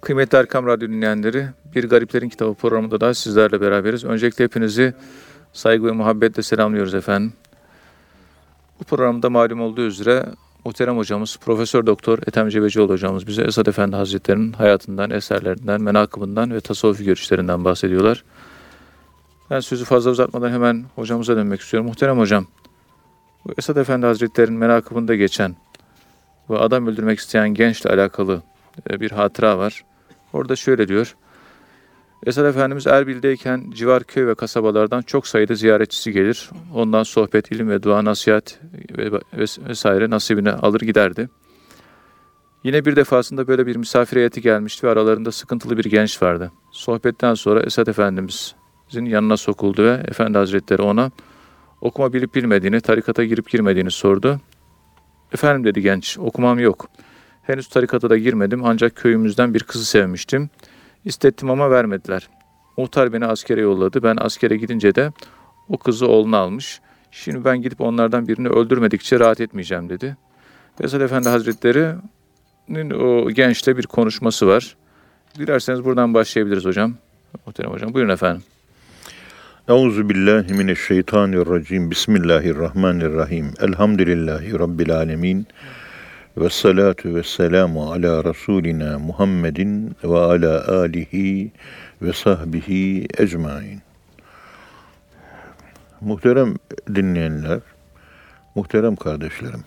Kıymetli Erkam Radyo dinleyenleri, Bir Gariplerin Kitabı programında da sizlerle beraberiz. Öncelikle hepinizi saygı ve muhabbetle selamlıyoruz efendim. Bu programda malum olduğu üzere muhterem hocamız Profesör Doktor Ethem Cebecioğlu hocamız bize Esad Efendi Hazretleri'nin hayatından, eserlerinden, menakıbından ve tasavvufi görüşlerinden bahsediyorlar. Ben sözü fazla uzatmadan hemen hocamıza dönmek istiyorum. Muhterem hocam, bu Esad Efendi Hazretleri'nin menakıbında geçen bu adam öldürmek isteyen gençle alakalı bir hatıra var. Orada şöyle diyor. Esad Efendimiz Erbil'deyken civar köy ve kasabalardan çok sayıda ziyaretçisi gelir. Ondan sohbet, ilim ve dua, nasihat vesaire nasibini alır giderdi. Yine bir defasında böyle bir misafir heyeti gelmişti ve aralarında sıkıntılı bir genç vardı. Sohbetten sonra Esad Efendimiz'in yanına sokuldu ve Efendi Hazretleri ona okuma bilip bilmediğini, tarikata girip girmediğini sordu. Efendim dedi genç, okumam yok. Henüz tarikata da girmedim ancak köyümüzden bir kızı sevmiştim. İstettim ama vermediler. Muhtar beni askere yolladı. Ben askere gidince de o kızı oğluna almış. Şimdi ben gidip onlardan birini öldürmedikçe rahat etmeyeceğim dedi. Vezal Efendi Hazretleri'nin o gençle bir konuşması var. Dilerseniz buradan başlayabiliriz hocam. Muhterem hocam. Buyurun efendim. Euzu billahi mineşşeytanirracim. Bismillahirrahmanirrahim. Elhamdülillahi rabbil alamin. Ve salatu ve selamu ala Resulina Muhammedin ve ala alihi ve sahbihi ecmain. Muhterem dinleyenler, muhterem kardeşlerim.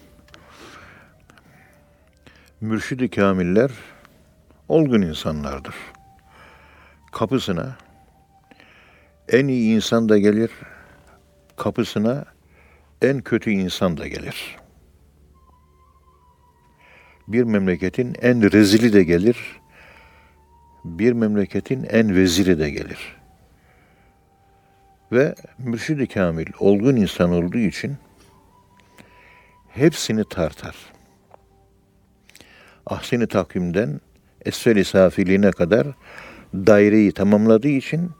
Mürşidi kamiller olgun insanlardır. Kapısına en iyi insan da gelir, kapısına en kötü insan da gelir bir memleketin en rezili de gelir, bir memleketin en veziri de gelir. Ve mürşid-i kamil, olgun insan olduğu için hepsini tartar. Ahsini takvimden esfel-i safiliğine kadar daireyi tamamladığı için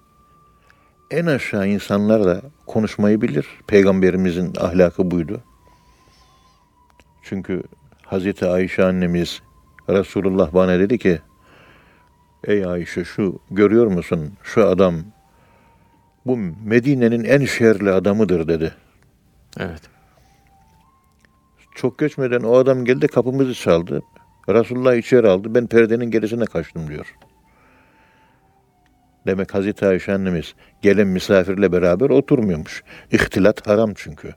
en aşağı insanlarla konuşmayı bilir. Peygamberimizin ahlakı buydu. Çünkü Hazreti Ayşe annemiz Resulullah bana dedi ki Ey Ayşe şu görüyor musun şu adam bu Medine'nin en şerli adamıdır dedi. Evet. Çok geçmeden o adam geldi kapımızı çaldı. Resulullah içeri aldı. Ben perdenin gerisine kaçtım diyor. Demek Hazreti Ayşe annemiz gelen misafirle beraber oturmuyormuş. İhtilat haram çünkü.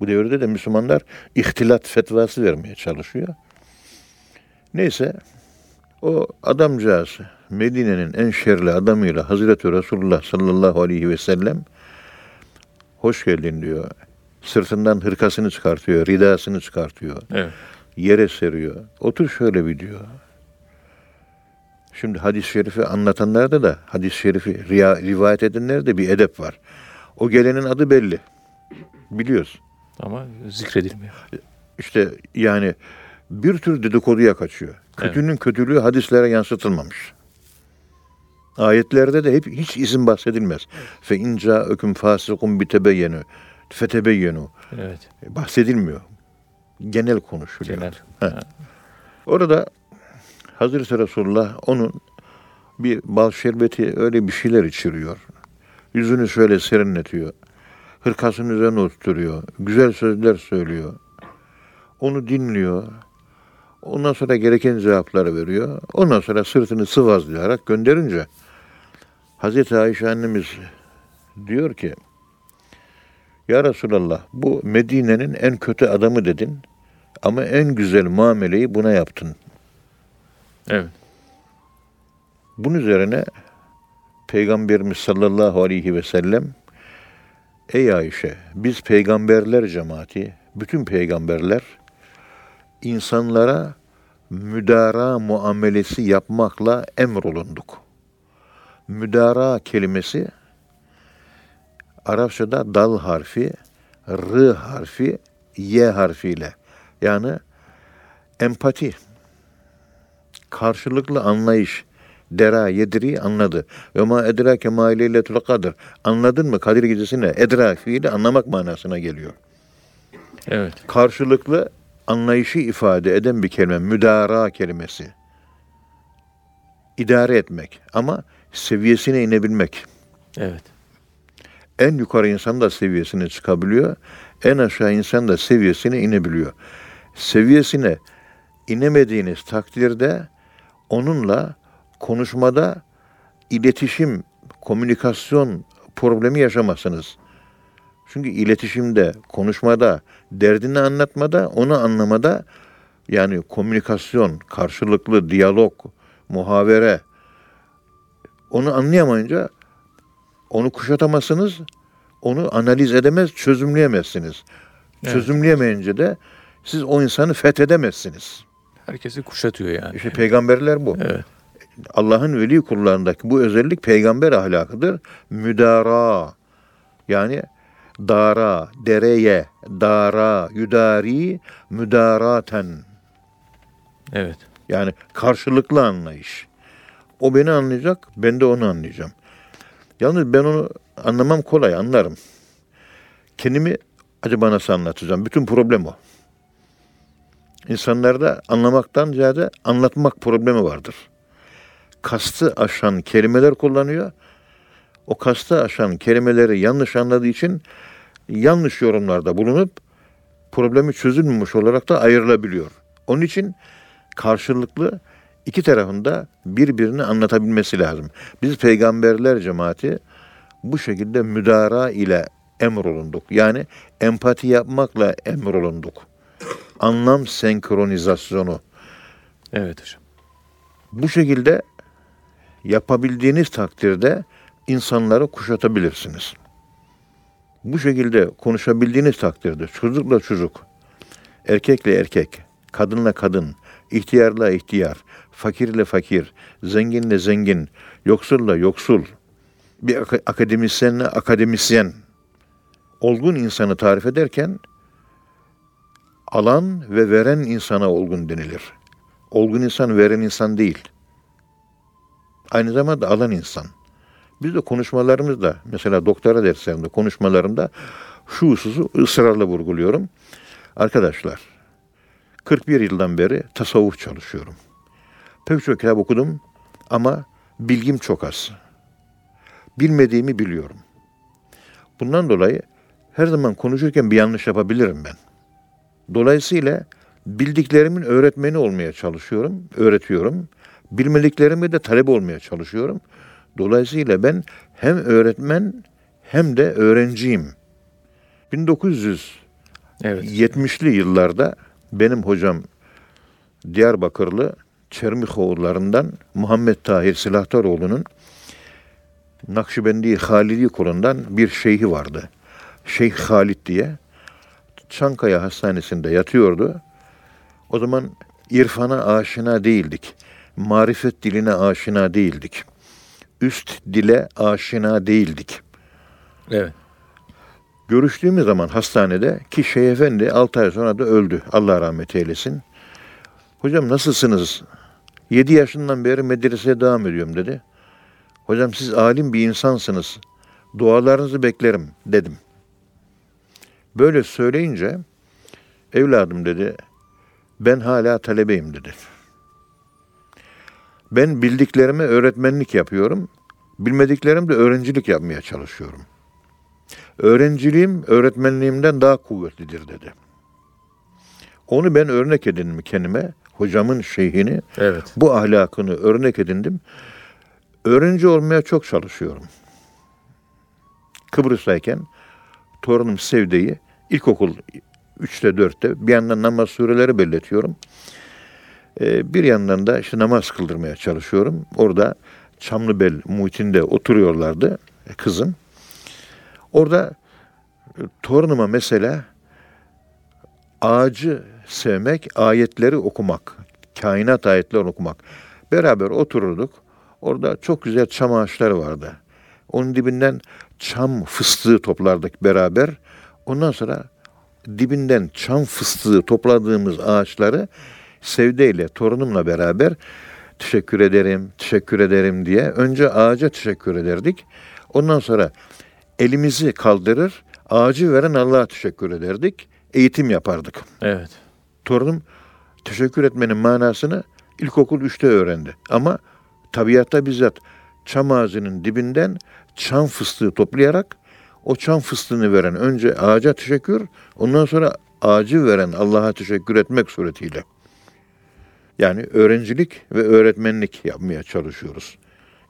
Bu devirde de Müslümanlar ihtilat fetvası vermeye çalışıyor. Neyse o adamcağız Medine'nin en şerli adamıyla Hazreti Resulullah sallallahu aleyhi ve sellem hoş geldin diyor. Sırtından hırkasını çıkartıyor, ridasını çıkartıyor. Evet. Yere seriyor. Otur şöyle bir diyor. Şimdi hadis-i şerifi anlatanlarda da hadis-i şerifi rivayet edenlerde bir edep var. O gelenin adı belli. Biliyoruz. Ama zikredilmiyor. İşte yani bir tür dedikoduya kaçıyor. Kötünün evet. kötülüğü hadislere yansıtılmamış. Ayetlerde de hep hiç izin bahsedilmez. Fe inca öküm fasikum bitebeyyenu fetebeyyenu. Evet. Bahsedilmiyor. Genel konuşuluyor. Genel. Ha. Orada Hazreti Resulullah onun bir bal şerbeti öyle bir şeyler içiriyor. Yüzünü şöyle serinletiyor hırkasının üzerine oturuyor. Güzel sözler söylüyor. Onu dinliyor. Ondan sonra gereken cevapları veriyor. Ondan sonra sırtını sıvazlayarak gönderince Hazreti Ayşe annemiz diyor ki Ya Resulallah bu Medine'nin en kötü adamı dedin ama en güzel muameleyi buna yaptın. Evet. Bunun üzerine Peygamberimiz sallallahu aleyhi ve sellem Ey Ayşe, biz peygamberler cemaati, bütün peygamberler insanlara müdara muamelesi yapmakla emrolunduk. Müdara kelimesi Arapçada dal harfi, r harfi, y harfiyle yani empati, karşılıklı anlayış, Dera yedri anladı. Ve ma edrake ma leyletul kadir. Anladın mı? Kadir gecesine edra fiili anlamak manasına geliyor. Evet. Karşılıklı anlayışı ifade eden bir kelime. Müdara kelimesi. idare etmek ama seviyesine inebilmek. Evet. En yukarı insan da seviyesine çıkabiliyor. En aşağı insan da seviyesine inebiliyor. Seviyesine inemediğiniz takdirde onunla konuşmada iletişim, komünikasyon problemi yaşamazsınız. Çünkü iletişimde, konuşmada, derdini anlatmada, onu anlamada yani komünikasyon, karşılıklı diyalog, muhavere onu anlayamayınca onu kuşatamazsınız, onu analiz edemez, çözümleyemezsiniz. Evet. Çözümleyemeyince de siz o insanı fethedemezsiniz. Herkesi kuşatıyor yani. İşte peygamberler bu. Evet. Allah'ın veli kullarındaki bu özellik peygamber ahlakıdır. Müdara yani dara, dereye, dara, yüdari, müdaraten. Evet. Yani karşılıklı anlayış. O beni anlayacak, ben de onu anlayacağım. Yalnız ben onu anlamam kolay, anlarım. Kendimi acaba nasıl anlatacağım? Bütün problem o. İnsanlarda anlamaktan ziyade anlatmak problemi vardır. Kastı aşan kelimeler kullanıyor. O kastı aşan kelimeleri yanlış anladığı için yanlış yorumlarda bulunup problemi çözülmemiş olarak da ayrılabiliyor. Onun için karşılıklı iki tarafında birbirini anlatabilmesi lazım. Biz peygamberler cemaati bu şekilde müdara ile emrolunduk. Yani empati yapmakla emrolunduk. Anlam senkronizasyonu. Evet hocam. Bu şekilde yapabildiğiniz takdirde insanları kuşatabilirsiniz. Bu şekilde konuşabildiğiniz takdirde çocukla çocuk, erkekle erkek, kadınla kadın, ihtiyarla ihtiyar, fakirle fakir, zenginle zengin, yoksulla yoksul, bir ak- akademisyenle akademisyen, olgun insanı tarif ederken alan ve veren insana olgun denilir. Olgun insan veren insan değil. Aynı zamanda alan insan. Biz de konuşmalarımızda, mesela doktora derslerimde, konuşmalarımda şu hususu ısrarla vurguluyorum. Arkadaşlar, 41 yıldan beri tasavvuf çalışıyorum. Pek çok kitap okudum ama bilgim çok az. Bilmediğimi biliyorum. Bundan dolayı her zaman konuşurken bir yanlış yapabilirim ben. Dolayısıyla bildiklerimin öğretmeni olmaya çalışıyorum, öğretiyorum. Bilmediklerimi de talep olmaya çalışıyorum. Dolayısıyla ben hem öğretmen hem de öğrenciyim. 1970'li Evet. yıllarda benim hocam Diyarbakırlı Çermikoğullarından Muhammed Tahir Silahdaroğlu'nun Nakşibendi Halidi kolundan bir şeyhi vardı. Şeyh Halid diye. Çankaya Hastanesi'nde yatıyordu. O zaman irfana aşina değildik. Marifet diline aşina değildik. Üst dile aşina değildik. Evet. Görüştüğümüz zaman hastanede ki Şeyh Efendi 6 ay sonra da öldü. Allah rahmet eylesin. Hocam nasılsınız? 7 yaşından beri medreseye devam ediyorum dedi. Hocam siz alim bir insansınız. Dualarınızı beklerim dedim. Böyle söyleyince evladım dedi ben hala talebeyim dedi. Ben bildiklerime öğretmenlik yapıyorum. Bilmediklerimde öğrencilik yapmaya çalışıyorum. Öğrenciliğim öğretmenliğimden daha kuvvetlidir dedi. Onu ben örnek edindim kendime. Hocamın şeyhini, Evet. bu ahlakını örnek edindim. Öğrenci olmaya çok çalışıyorum. Kıbrıs'tayken torunum Sevde'yi ilkokul 3'te 4'te bir yandan namaz sureleri belletiyorum. Ee, bir yandan da işte namaz kıldırmaya çalışıyorum. Orada Çamlıbel muhitinde oturuyorlardı e, kızım. Orada e, torunuma mesela ağacı sevmek, ayetleri okumak, kainat ayetleri okumak. Beraber otururduk. Orada çok güzel çam ağaçları vardı. Onun dibinden çam fıstığı toplardık beraber. Ondan sonra dibinden çam fıstığı topladığımız ağaçları sevdeyle, torunumla beraber teşekkür ederim, teşekkür ederim diye önce ağaca teşekkür ederdik. Ondan sonra elimizi kaldırır, ağacı veren Allah'a teşekkür ederdik. Eğitim yapardık. Evet. Torunum teşekkür etmenin manasını ilkokul 3'te öğrendi. Ama tabiatta bizzat çam ağacının dibinden çam fıstığı toplayarak o çam fıstığını veren önce ağaca teşekkür, ondan sonra ağacı veren Allah'a teşekkür etmek suretiyle. Yani öğrencilik ve öğretmenlik yapmaya çalışıyoruz.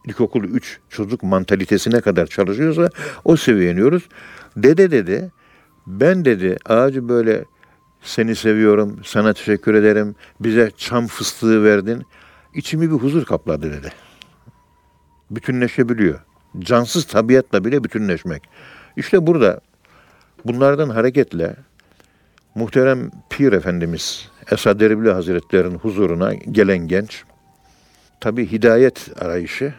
İlkokul 3 çocuk mantalitesine kadar çalışıyorsa o seviyeye iniyoruz. Dede dedi, ben dedi ağacı böyle seni seviyorum, sana teşekkür ederim, bize çam fıstığı verdin. İçimi bir huzur kapladı dedi. Bütünleşebiliyor. Cansız tabiatla bile bütünleşmek. İşte burada bunlardan hareketle muhterem Pir Efendimiz Esad Erbil Hazretleri'nin huzuruna gelen genç tabi hidayet arayışı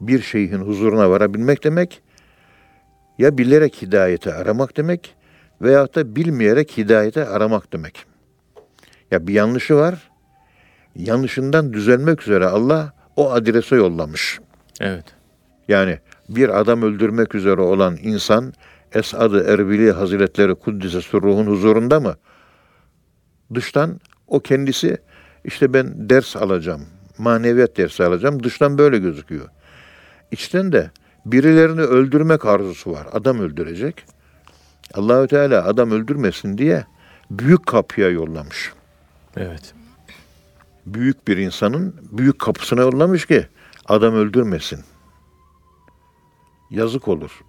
bir şeyhin huzuruna varabilmek demek ya bilerek hidayeti aramak demek veyahut da bilmeyerek hidayeti aramak demek. Ya bir yanlışı var. Yanlışından düzelmek üzere Allah o adrese yollamış. Evet. Yani bir adam öldürmek üzere olan insan Esad-ı Erbili Hazretleri Kuddise ruhun huzurunda mı? Dıştan o kendisi işte ben ders alacağım, maneviyat dersi alacağım. Dıştan böyle gözüküyor. İçten de birilerini öldürmek arzusu var. Adam öldürecek. Allahü Teala adam öldürmesin diye büyük kapıya yollamış. Evet. Büyük bir insanın büyük kapısına yollamış ki adam öldürmesin. Yazık olur.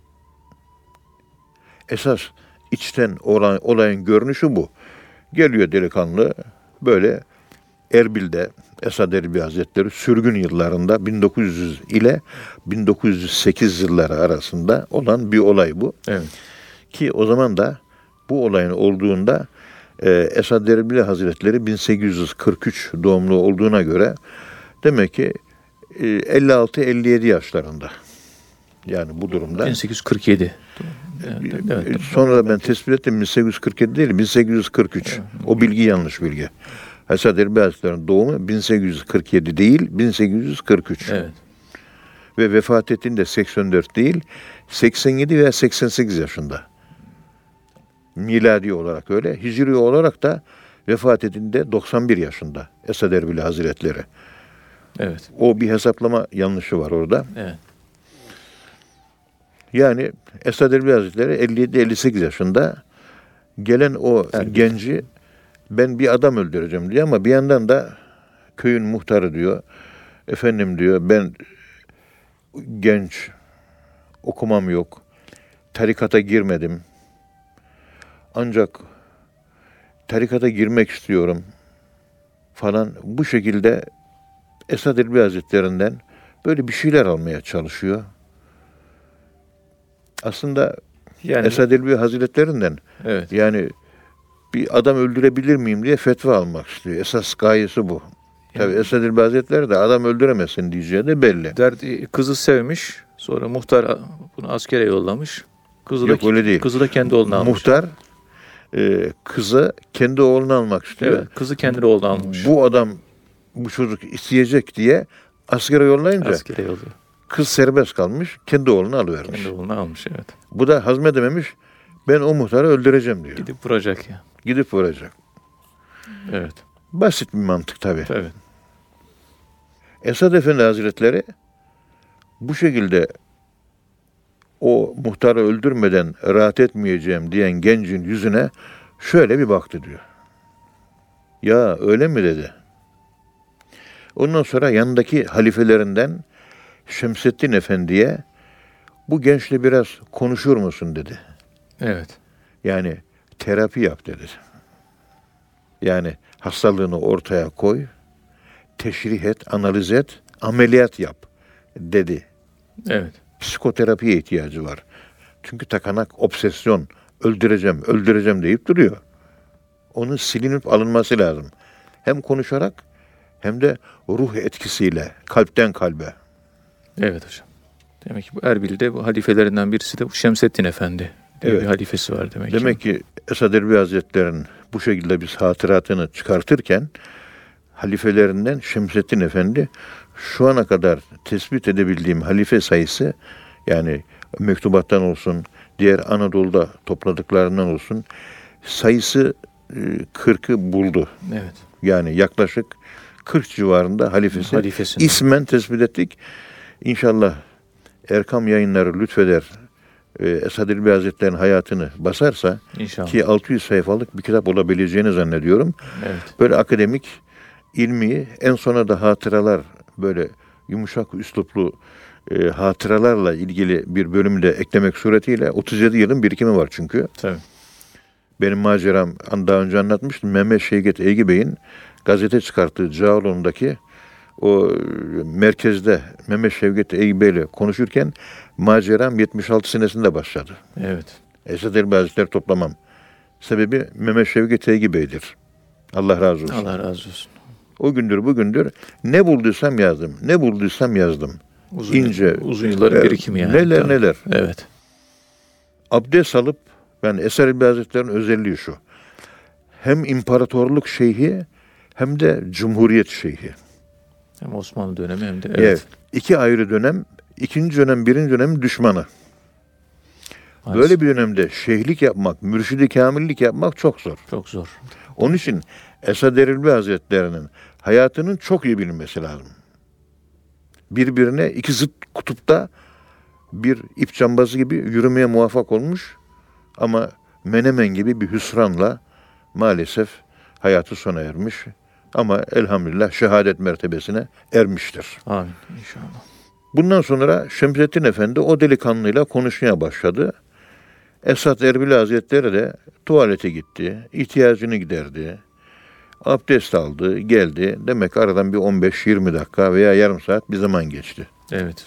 Esas içten olan olayın görünüşü bu. Geliyor delikanlı böyle Erbil'de Esad Erbil Hazretleri sürgün yıllarında 1900 ile 1908 yılları arasında olan bir olay bu. Evet. Ki o zaman da bu olayın olduğunda e, Esad Erbil Hazretleri 1843 doğumlu olduğuna göre demek ki e, 56-57 yaşlarında. Yani bu durumda. 1847. Evet, evet. E, Sonra ben tespit ettim 1847 değil 1843. O bilgi yanlış bilgi. Esad Erbil Hazretleri'nin doğumu 1847 değil 1843. Evet. Ve vefat ettiğinde 84 değil 87 veya 88 yaşında. Miladi olarak öyle. Hicri olarak da vefat ettiğinde 91 yaşında Esad Erbil Hazretleri. Evet. O bir hesaplama yanlışı var orada. Evet. Yani Esad Erbil Hazretleri 57-58 yaşında gelen o Erbil. genci ben bir adam öldüreceğim diyor ama bir yandan da köyün muhtarı diyor. Efendim diyor ben genç okumam yok. Tarikata girmedim. Ancak tarikata girmek istiyorum falan bu şekilde Esad Erbil Hazretlerinden böyle bir şeyler almaya çalışıyor. Aslında Yani Esad Erbil Hazretlerinden evet. yani bir adam öldürebilir miyim diye fetva almak istiyor. Esas gayesi bu. Tabi Yani- Esad Erbil Hazretleri de adam öldüremezsin diyeceği de belli. Derdi kızı sevmiş. Sonra muhtar bunu askere yollamış. Kızı Yok, da öyle değil. Kızı da kendi oğluna almış. Muhtar e, kızı kendi oğlunu almak istiyor. Evet, kızı kendi oğluna almış. Bu adam bu çocuk isteyecek diye askere yollayınca askere yolluyor. Kız serbest kalmış. Kendi oğlunu alıvermiş. Kendi oğluna almış evet. Bu da hazmedememiş. Ben o muhtarı öldüreceğim diyor. Gidip vuracak ya. Gidip vuracak. Evet. Basit bir mantık tabii. Evet. Esad Efendi Hazretleri bu şekilde o muhtarı öldürmeden rahat etmeyeceğim diyen gencin yüzüne şöyle bir baktı diyor. Ya öyle mi dedi. Ondan sonra yanındaki halifelerinden Şemsettin Efendi'ye bu gençle biraz konuşur musun dedi. Evet. Yani terapi yap dedi. Yani hastalığını ortaya koy, teşrih et, analiz et, ameliyat yap dedi. Evet. Psikoterapiye ihtiyacı var. Çünkü takanak, obsesyon, öldüreceğim, öldüreceğim deyip duruyor. Onun silinip alınması lazım. Hem konuşarak hem de ruh etkisiyle, kalpten kalbe. Evet hocam. Demek ki bu Erbil'de bu halifelerinden birisi de bu Şemsettin Efendi diye Evet. bir halifesi var demek, Demek ki. ki Esad Erbil Hazretleri'nin bu şekilde biz hatıratını çıkartırken halifelerinden Şemsettin Efendi şu ana kadar tespit edebildiğim halife sayısı yani mektubattan olsun, diğer Anadolu'da topladıklarından olsun sayısı e, 40'ı buldu. Evet. Yani yaklaşık 40 civarında halifesi. Halifesini. İsmen tespit ettik. İnşallah Erkam yayınları lütfeder. E, Esad İlbi Hazretleri'nin hayatını basarsa İnşallah. ki 600 sayfalık bir kitap olabileceğini zannediyorum. Evet. Böyle akademik, ilmi, en sona da hatıralar, böyle yumuşak üsluplu e, hatıralarla ilgili bir bölümü de eklemek suretiyle 37 yılın birikimi var çünkü. Tabii. Benim maceram daha önce anlatmıştım. Mehmet Şevket Eygi Bey'in gazete çıkarttığı Cağaloğlu'ndaki o merkezde Mehmet Şevket Eygi Bey'le konuşurken maceram 76 senesinde başladı. Evet. Esad Erbil Hazretleri toplamam. Sebebi Mehmet Şevket Eygi Bey'dir. Allah razı olsun. Allah razı olsun. O gündür bugündür ne bulduysam yazdım. Ne bulduysam yazdım. Uzun, İnce. uzun yılların e, birikimi yani. Neler Tabii. neler. Evet. Abdest alıp ben Eser Hazretleri'nin özelliği şu. Hem imparatorluk şeyhi hem de cumhuriyet şeyhi. Hem Osmanlı dönemi hem de Evet. evet. İki ayrı dönem. ikinci dönem, birinci dönem düşmanı. Böyle bir dönemde şeyhlik yapmak, mürşidi kamillik yapmak çok zor. Çok zor. Onun için Esad Erbil Hazretleri'nin hayatının çok iyi bilinmesi lazım. Birbirine iki zıt kutupta bir ip cambazı gibi yürümeye muvaffak olmuş ama Menemen gibi bir hüsranla maalesef hayatı sona ermiş. Ama elhamdülillah şehadet mertebesine ermiştir. Amin. İnşallah. Bundan sonra Şemsettin Efendi o delikanlıyla konuşmaya başladı. Esat Erbil Hazretleri de tuvalete gitti, ihtiyacını giderdi. Abdest aldı, geldi. Demek aradan bir 15-20 dakika veya yarım saat bir zaman geçti. Evet.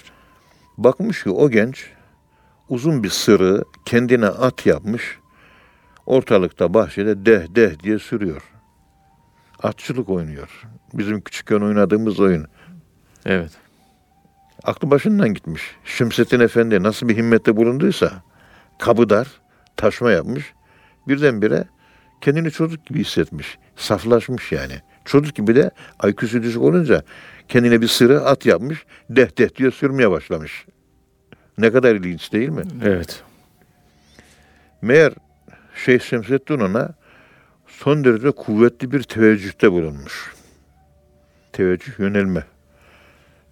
Bakmış ki o genç uzun bir sırrı kendine at yapmış. Ortalıkta bahçede deh deh diye sürüyor. Atçılık oynuyor. Bizim küçükken oynadığımız oyun. Evet. Aklı başından gitmiş. Şemsettin Efendi nasıl bir himmette bulunduysa kabıdar, taşma yapmış. Birdenbire kendini çocuk gibi hissetmiş. Saflaşmış yani. Çocuk gibi de IQ'su düşük olunca kendine bir sırrı at yapmış. Deh deh diye sürmeye başlamış. Ne kadar ilginç değil mi? Evet. Meğer Şeyh Şemsettin ona son derece kuvvetli bir teveccühte bulunmuş. Teveccüh yönelme.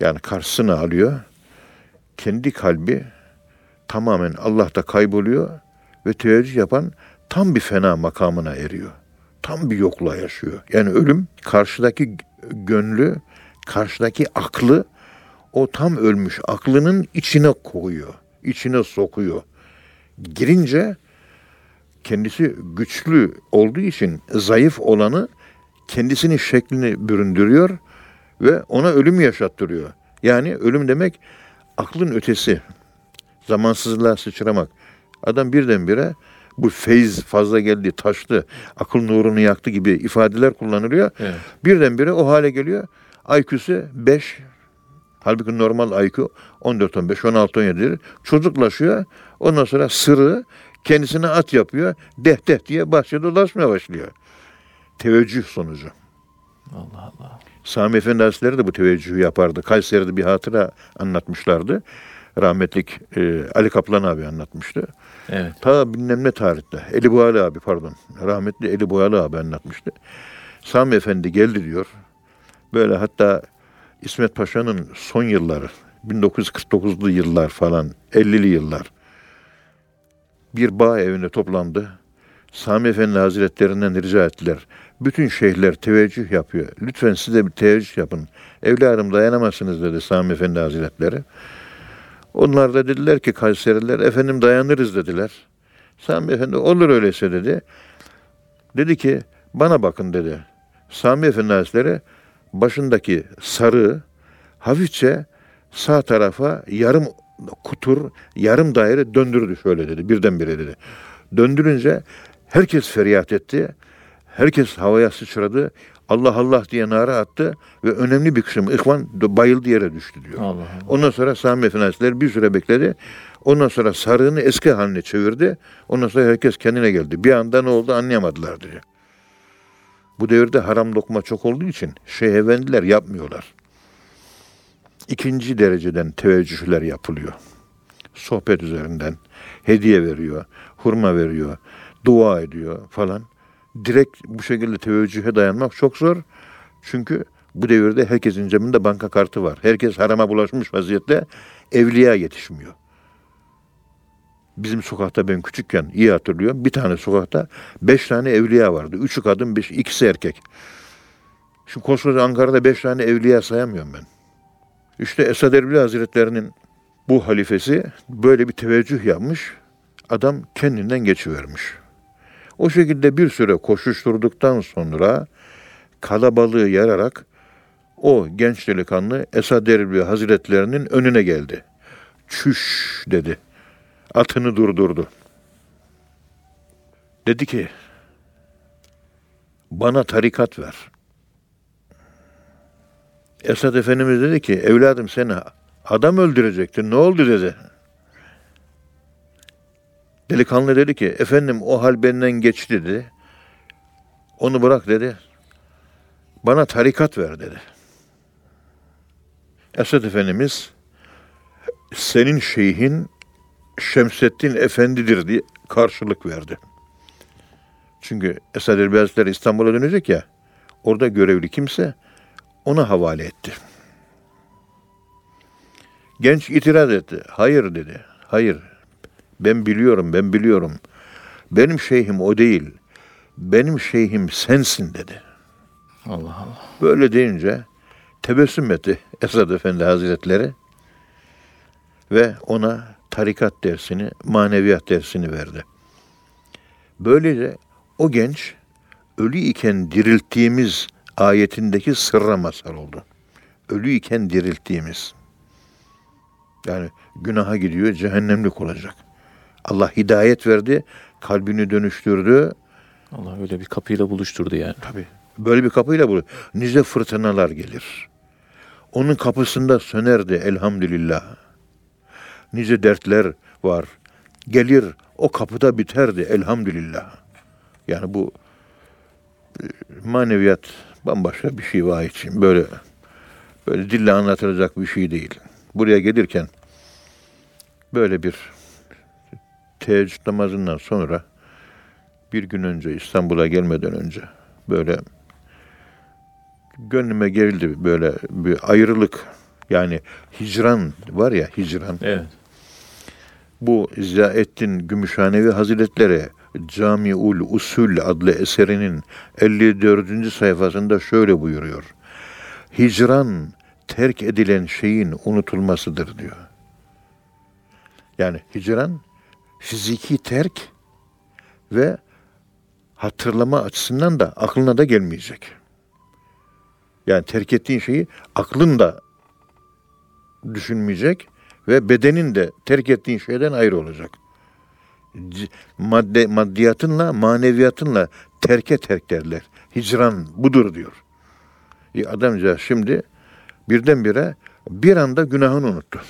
Yani karşısına alıyor. Kendi kalbi tamamen Allah'ta kayboluyor ve teveccüh yapan tam bir fena makamına eriyor. Tam bir yokluğa yaşıyor. Yani ölüm karşıdaki gönlü, karşıdaki aklı o tam ölmüş aklının içine koyuyor. içine sokuyor. Girince kendisi güçlü olduğu için zayıf olanı kendisinin şeklini büründürüyor ve ona ölüm yaşattırıyor. Yani ölüm demek aklın ötesi. Zamansızlığa sıçramak. Adam birdenbire bu feyz fazla geldi, taştı, akıl nurunu yaktı gibi ifadeler kullanılıyor. Evet. Birdenbire o hale geliyor. IQ'su 5. Halbuki normal IQ 14, 15, 16, 17'dir. Çocuklaşıyor. Ondan sonra sırrı kendisine at yapıyor. Deh deh diye bahçede dolaşmaya başlıyor. Teveccüh sonucu. Allah Allah. Sami Efendi Hazretleri de bu teveccühü yapardı. Kayseri'de bir hatıra anlatmışlardı. Rahmetlik e, Ali Kaplan abi anlatmıştı. Evet. Ta bilmem ne tarihte. Eli Boyalı abi pardon. Rahmetli Eli Boyalı abi anlatmıştı. Sami Efendi geldi diyor. Böyle hatta İsmet Paşa'nın son yılları 1949'lu yıllar falan 50'li yıllar bir bağ evinde toplandı. Sami Efendi Hazretlerinden rica ettiler. Bütün şeyhler teveccüh yapıyor. Lütfen siz de bir teveccüh yapın. Evladım dayanamazsınız dedi Sami Efendi Hazretleri. Onlar da dediler ki Kayseriler efendim dayanırız dediler. Sami Efendi olur öyleyse dedi. Dedi ki bana bakın dedi. Sami Efendi Hazretleri başındaki sarığı hafifçe sağ tarafa yarım kutur, yarım daire döndürdü şöyle dedi. Birdenbire dedi. Döndürünce herkes feryat etti. Herkes havaya sıçradı. Allah Allah diye nara attı ve önemli bir kısım ihvan bayıldı yere düştü diyor. Allah Allah. Ondan sonra Sami Efendi Hazretleri bir süre bekledi. Ondan sonra sarığını eski haline çevirdi. Ondan sonra herkes kendine geldi. Bir anda ne oldu anlayamadılar diyor. Bu devirde haram lokma çok olduğu için şeyh efendiler yapmıyorlar. İkinci dereceden teveccühler yapılıyor. Sohbet üzerinden hediye veriyor, hurma veriyor, dua ediyor falan. Direkt bu şekilde teveccühe dayanmak çok zor. Çünkü Bu devirde herkesin cebinde banka kartı var. Herkes harama bulaşmış vaziyette evliya yetişmiyor. Bizim sokakta ben küçükken iyi hatırlıyorum. Bir tane sokakta beş tane evliya vardı. Üçü kadın, beş, ikisi erkek. Şimdi koskoca Ankara'da beş tane evliya sayamıyorum ben. İşte Esad Erbil Hazretleri'nin bu halifesi böyle bir teveccüh yapmış. Adam kendinden geçivermiş. O şekilde bir süre koşuşturduktan sonra kalabalığı yararak o genç delikanlı Esad Erbil Hazretlerinin önüne geldi. Çüş dedi. Atını durdurdu. Dedi ki bana tarikat ver. Esad Efendimiz dedi ki evladım seni adam öldürecektin ne oldu dedi. Delikanlı dedi ki efendim o hal benden geçti dedi. Onu bırak dedi. Bana tarikat ver dedi. Esad Efendimiz senin şeyhin Şemseddin Efendidir diye karşılık verdi. Çünkü Esad Hazretleri İstanbul'a dönecek ya, orada görevli kimse ona havale etti. Genç itiraz etti. Hayır dedi. Hayır. Ben biliyorum, ben biliyorum. Benim şeyhim o değil. Benim şeyhim sensin dedi. Allah Allah. Böyle deyince tebessüm etti Esad Efendi Hazretleri ve ona tarikat dersini, maneviyat dersini verdi. Böylece o genç ölü iken dirilttiğimiz ayetindeki sırra mazhar oldu. Ölü iken dirilttiğimiz. Yani günaha gidiyor, cehennemlik olacak. Allah hidayet verdi, kalbini dönüştürdü. Allah öyle bir kapıyla buluşturdu yani. Tabii. Böyle bir kapıyla bu. Nice fırtınalar gelir. Onun kapısında sönerdi elhamdülillah. Nice dertler var. Gelir o kapıda biterdi elhamdülillah. Yani bu e, maneviyat bambaşka bir şey var için. Böyle böyle dille anlatılacak bir şey değil. Buraya gelirken böyle bir teheccüd namazından sonra bir gün önce İstanbul'a gelmeden önce böyle gönlüme geldi böyle bir ayrılık yani hicran var ya hicran. Evet. Bu Ziyaettin Gümüşhanevi Hazretleri Camiul Usul adlı eserinin 54. sayfasında şöyle buyuruyor. Hicran terk edilen şeyin unutulmasıdır diyor. Yani hicran fiziki terk ve hatırlama açısından da aklına da gelmeyecek. Yani terk ettiğin şeyi aklın da düşünmeyecek ve bedenin de terk ettiğin şeyden ayrı olacak. Madde, maddiyatınla, maneviyatınla terke terk derler. Hicran budur diyor. E adamcağız şimdi birdenbire bir anda günahını unuttu.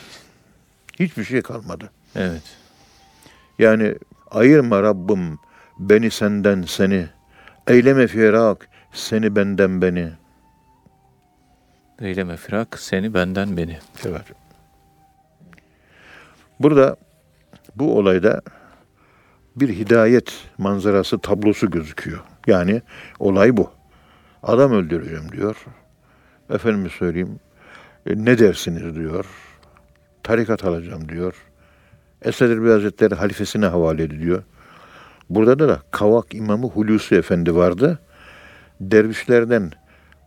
Hiçbir şey kalmadı. Evet. Yani ayırma Rabbim beni senden seni. Eyleme firak seni benden beni. Eyleme firak seni benden beni. Evet. Burada bu olayda bir hidayet manzarası tablosu gözüküyor. Yani olay bu. Adam öldüreceğim diyor. Efendime söyleyeyim e, ne dersiniz diyor. Tarikat alacağım diyor. Esad Erbil Hazretleri halifesine havale ediyor. Burada da, da Kavak İmamı Hulusi Efendi vardı. Dervişlerden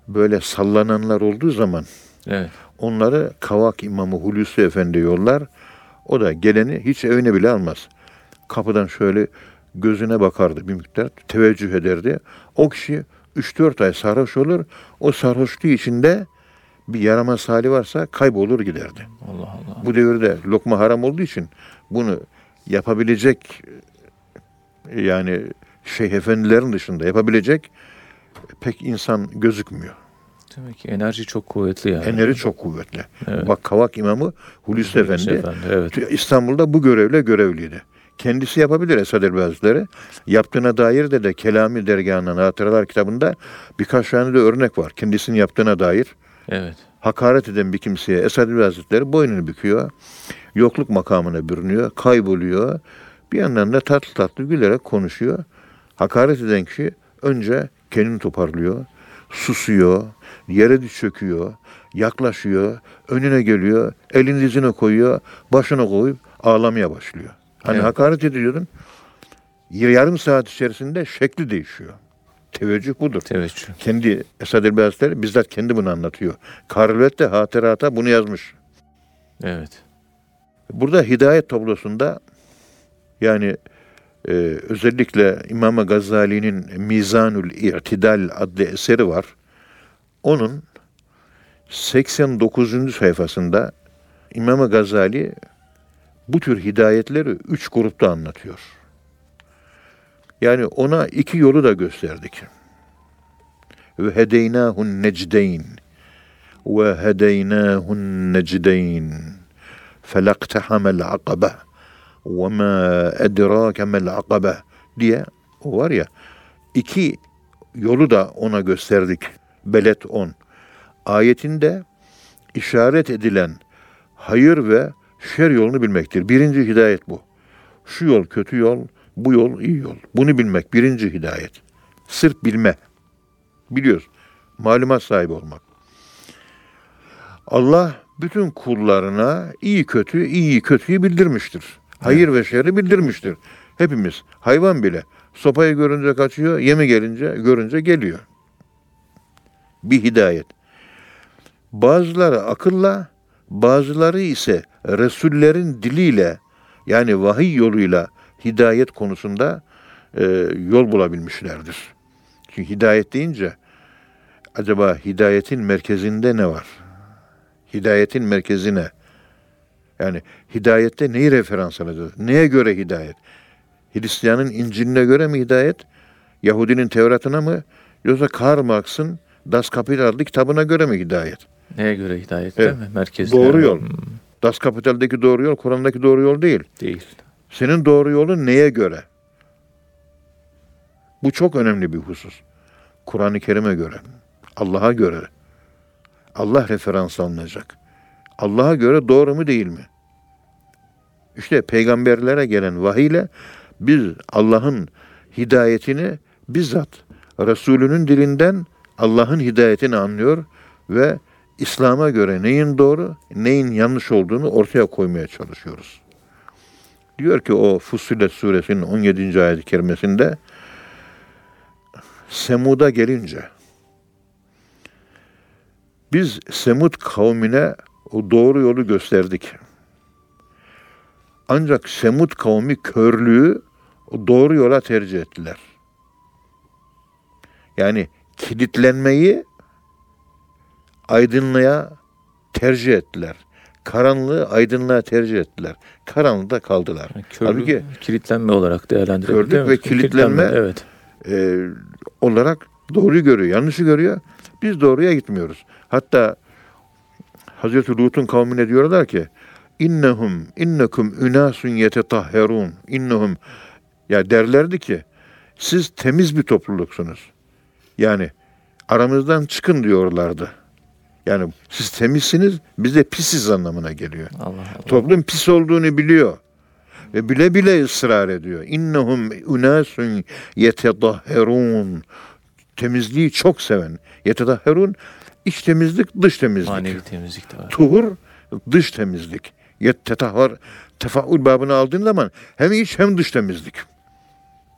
böyle sallananlar olduğu zaman Evet. onları Kavak İmamı Hulusi Efendi yollar. O da geleni hiç evine bile almaz. Kapıdan şöyle gözüne bakardı bir miktar, teveccüh ederdi. O kişi 3-4 ay sarhoş olur. O sarhoşluğu içinde bir yaramaz hali varsa kaybolur giderdi. Allah Allah. Bu devirde lokma haram olduğu için bunu yapabilecek yani şeyh efendilerin dışında yapabilecek pek insan gözükmüyor. Demek ki enerji çok kuvvetli yani. Enerji çok kuvvetli. Evet. Bak Kavak İmamı Hulusi Efendi Efendi, evet. İstanbul'da bu görevle görevliydi. Kendisi yapabilir Esad Erbil Hazretleri. Yaptığına dair de de Kelami Dergahı'nın Hatıralar kitabında birkaç tane de örnek var. Kendisinin yaptığına dair. Evet. Hakaret eden bir kimseye Esad Erbil Hazretleri boynunu büküyor. Yokluk makamına bürünüyor. Kayboluyor. Bir yandan da tatlı tatlı gülerek konuşuyor. Hakaret eden kişi önce kendini toparlıyor. Susuyor. Yere çöküyor, yaklaşıyor, önüne geliyor, elini dizine koyuyor, başına koyup ağlamaya başlıyor. Hani Evet. hakaret ediyordun. Yarım saat içerisinde şekli değişiyor. Teveccüh budur. Teveccüh. Kendi Esad Elbi Hazretleri bizzat kendi bunu anlatıyor. Karlvet de hatırata bunu yazmış. Evet. Burada hidayet tablosunda yani e, özellikle İmam Gazali'nin Mizanül İ'tidal adlı eseri var. Onun 89. sayfasında İmam Gazali bu tür hidayetleri üç grupta anlatıyor. Yani ona iki yolu da gösterdik. Ve hedeynâhun necdeyn ve hedeynâhun necdeyn felaktehamel akabe ve ma edrakemel akabe diye o var ya iki yolu da ona gösterdik. Belet 10. Ayetinde işaret edilen hayır ve şer yolunu bilmektir. Birinci hidayet bu. Şu yol kötü yol, bu yol iyi yol. Bunu bilmek birinci hidayet. Sırf bilme. Biliyoruz. Malumat sahibi olmak. Allah bütün kullarına iyi kötü, iyi kötüyü bildirmiştir. Hayır ve şerri bildirmiştir. Hepimiz, hayvan bile sopayı görünce kaçıyor, yemi gelince görünce geliyor. Bir hidayet. Bazıları akılla, bazıları ise Resullerin diliyle yani vahiy yoluyla hidayet konusunda e, yol bulabilmişlerdir. Çünkü hidayet deyince acaba hidayetin merkezinde ne var? Hidayetin merkezi ne? Yani hidayette neyi referans alacağız? Neye göre hidayet? Hristiyanın İncil'ine göre mi hidayet? Yahudinin Tevrat'ına mı? Yoksa Karl Marx'ın Das Kapital adlı kitabına göre mi hidayet? Neye göre hidayet Evet. değil mi? Merkezde. Doğru yol. Hmm, Das Kapital'deki doğru yol, Kur'an'daki doğru yol değil. Değil. Senin doğru yolun neye göre? Bu çok önemli bir husus. Kur'an-ı Kerim'e göre, Allah'a göre. Allah referans alınacak. Allah'a göre doğru mu değil mi? İşte peygamberlere gelen vahiyle biz Allah'ın hidayetini bizzat Resulünün dilinden Allah'ın hidayetini anlıyor ve İslam'a göre neyin doğru, neyin yanlış olduğunu ortaya koymaya çalışıyoruz. Diyor ki o Fussilet suresinin 17. ayet-i kerimesinde Semud'a gelince biz Semud kavmine o doğru yolu gösterdik. Ancak Semud kavmi körlüğü doğru yola tercih ettiler. Yani kilitlenmeyi aydınlığa tercih ettiler. Karanlığı aydınlığa tercih ettiler. Karanlıkta kaldılar. Yani körlük, Halbuki kilitlenme olarak değerlendirilir. Körlük ve kilitlenme- Evet. e, olarak doğruyu görüyor, yanlışı görüyor. Biz doğruya gitmiyoruz. Hatta Hazreti Lut'un kavmine diyorlar ki innehum innekum ünasun yetetahherun innehum ya derlerdi ki siz temiz bir topluluksunuz. Yani aramızdan çıkın diyorlardı. Yani siz temizsiniz, biz de pisiz anlamına geliyor. Allah Allah. Toplum pis olduğunu biliyor. Ve bile bile ısrar ediyor. İnnehum unasun yetedahherun. Temizliği çok seven. Yetedahherun iç temizlik, dış temizlik. Manevi temizlik de var. Tuhur dış temizlik. Yettetahvar tefaül babını aldığın zaman hem iç hem dış temizlik.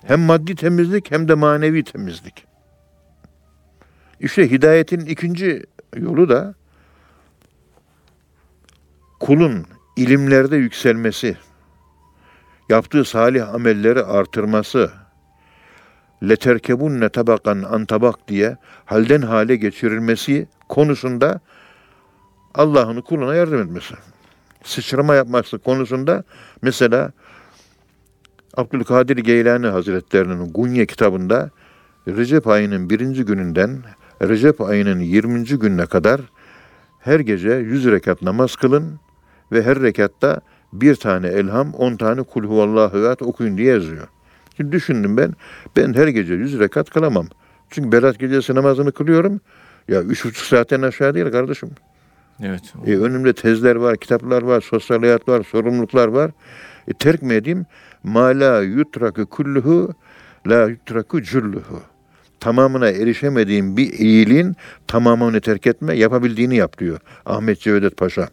Hem maddi temizlik hem de manevi temizlik. İşte hidayetin ikinci yolu da kulun ilimlerde yükselmesi, yaptığı salih amelleri artırması, leterkebunne tabakan an tabak diye halden hale geçirilmesi konusunda Allah'ın kuluna yardım etmesi. Sıçrama yapması konusunda mesela Abdülkadir Geylani Hazretlerinin Gunye kitabında Recep ayının birinci gününden Recep ayının 20. gününe kadar her gece 100 rekat namaz kılın ve her rekatta bir tane elham, 10 tane kul huvallahu ehad okuyun diye yazıyor. Şimdi düşündüm ben, ben her gece 100 rekat kılamam. Çünkü Berat gecesi namazını kılıyorum. Ya üç buçuk saatten aşağı değil kardeşim. Evet. E, önümde tezler var, kitaplar var, sosyal hayat var, sorumluluklar var. E, terk mi edeyim? Ma la yutraku kulluhu la yutraku culluhu. Tamamına erişemediğin bir iyiliğin tamamını terk etme, yapabildiğini yap diyor Ahmet Cevdet Paşa.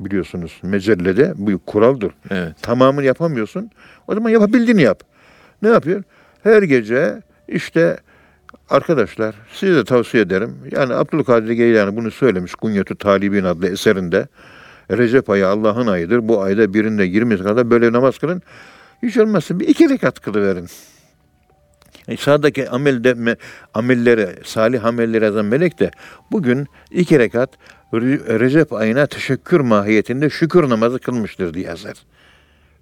Biliyorsunuz mecellede bu kuraldır. Evet. Tamamını yapamıyorsun. O zaman yapabildiğini yap. Ne yapıyor? Her gece işte arkadaşlar size de tavsiye ederim. Yani Abdülkadir Geylani bunu söylemiş Kunyetü Talibin adlı eserinde. Recep ayı Allah'ın ayıdır. Bu ayda birinde 20 kadar böyle namaz kılın. Hiç olmazsa bir iki rekat kılıverin. E, sağdaki amelde, me- amelleri, salih amelleri yazan melek de bugün iki rekat Re- Recep ayına teşekkür mahiyetinde şükür namazı kılmıştır diye yazar.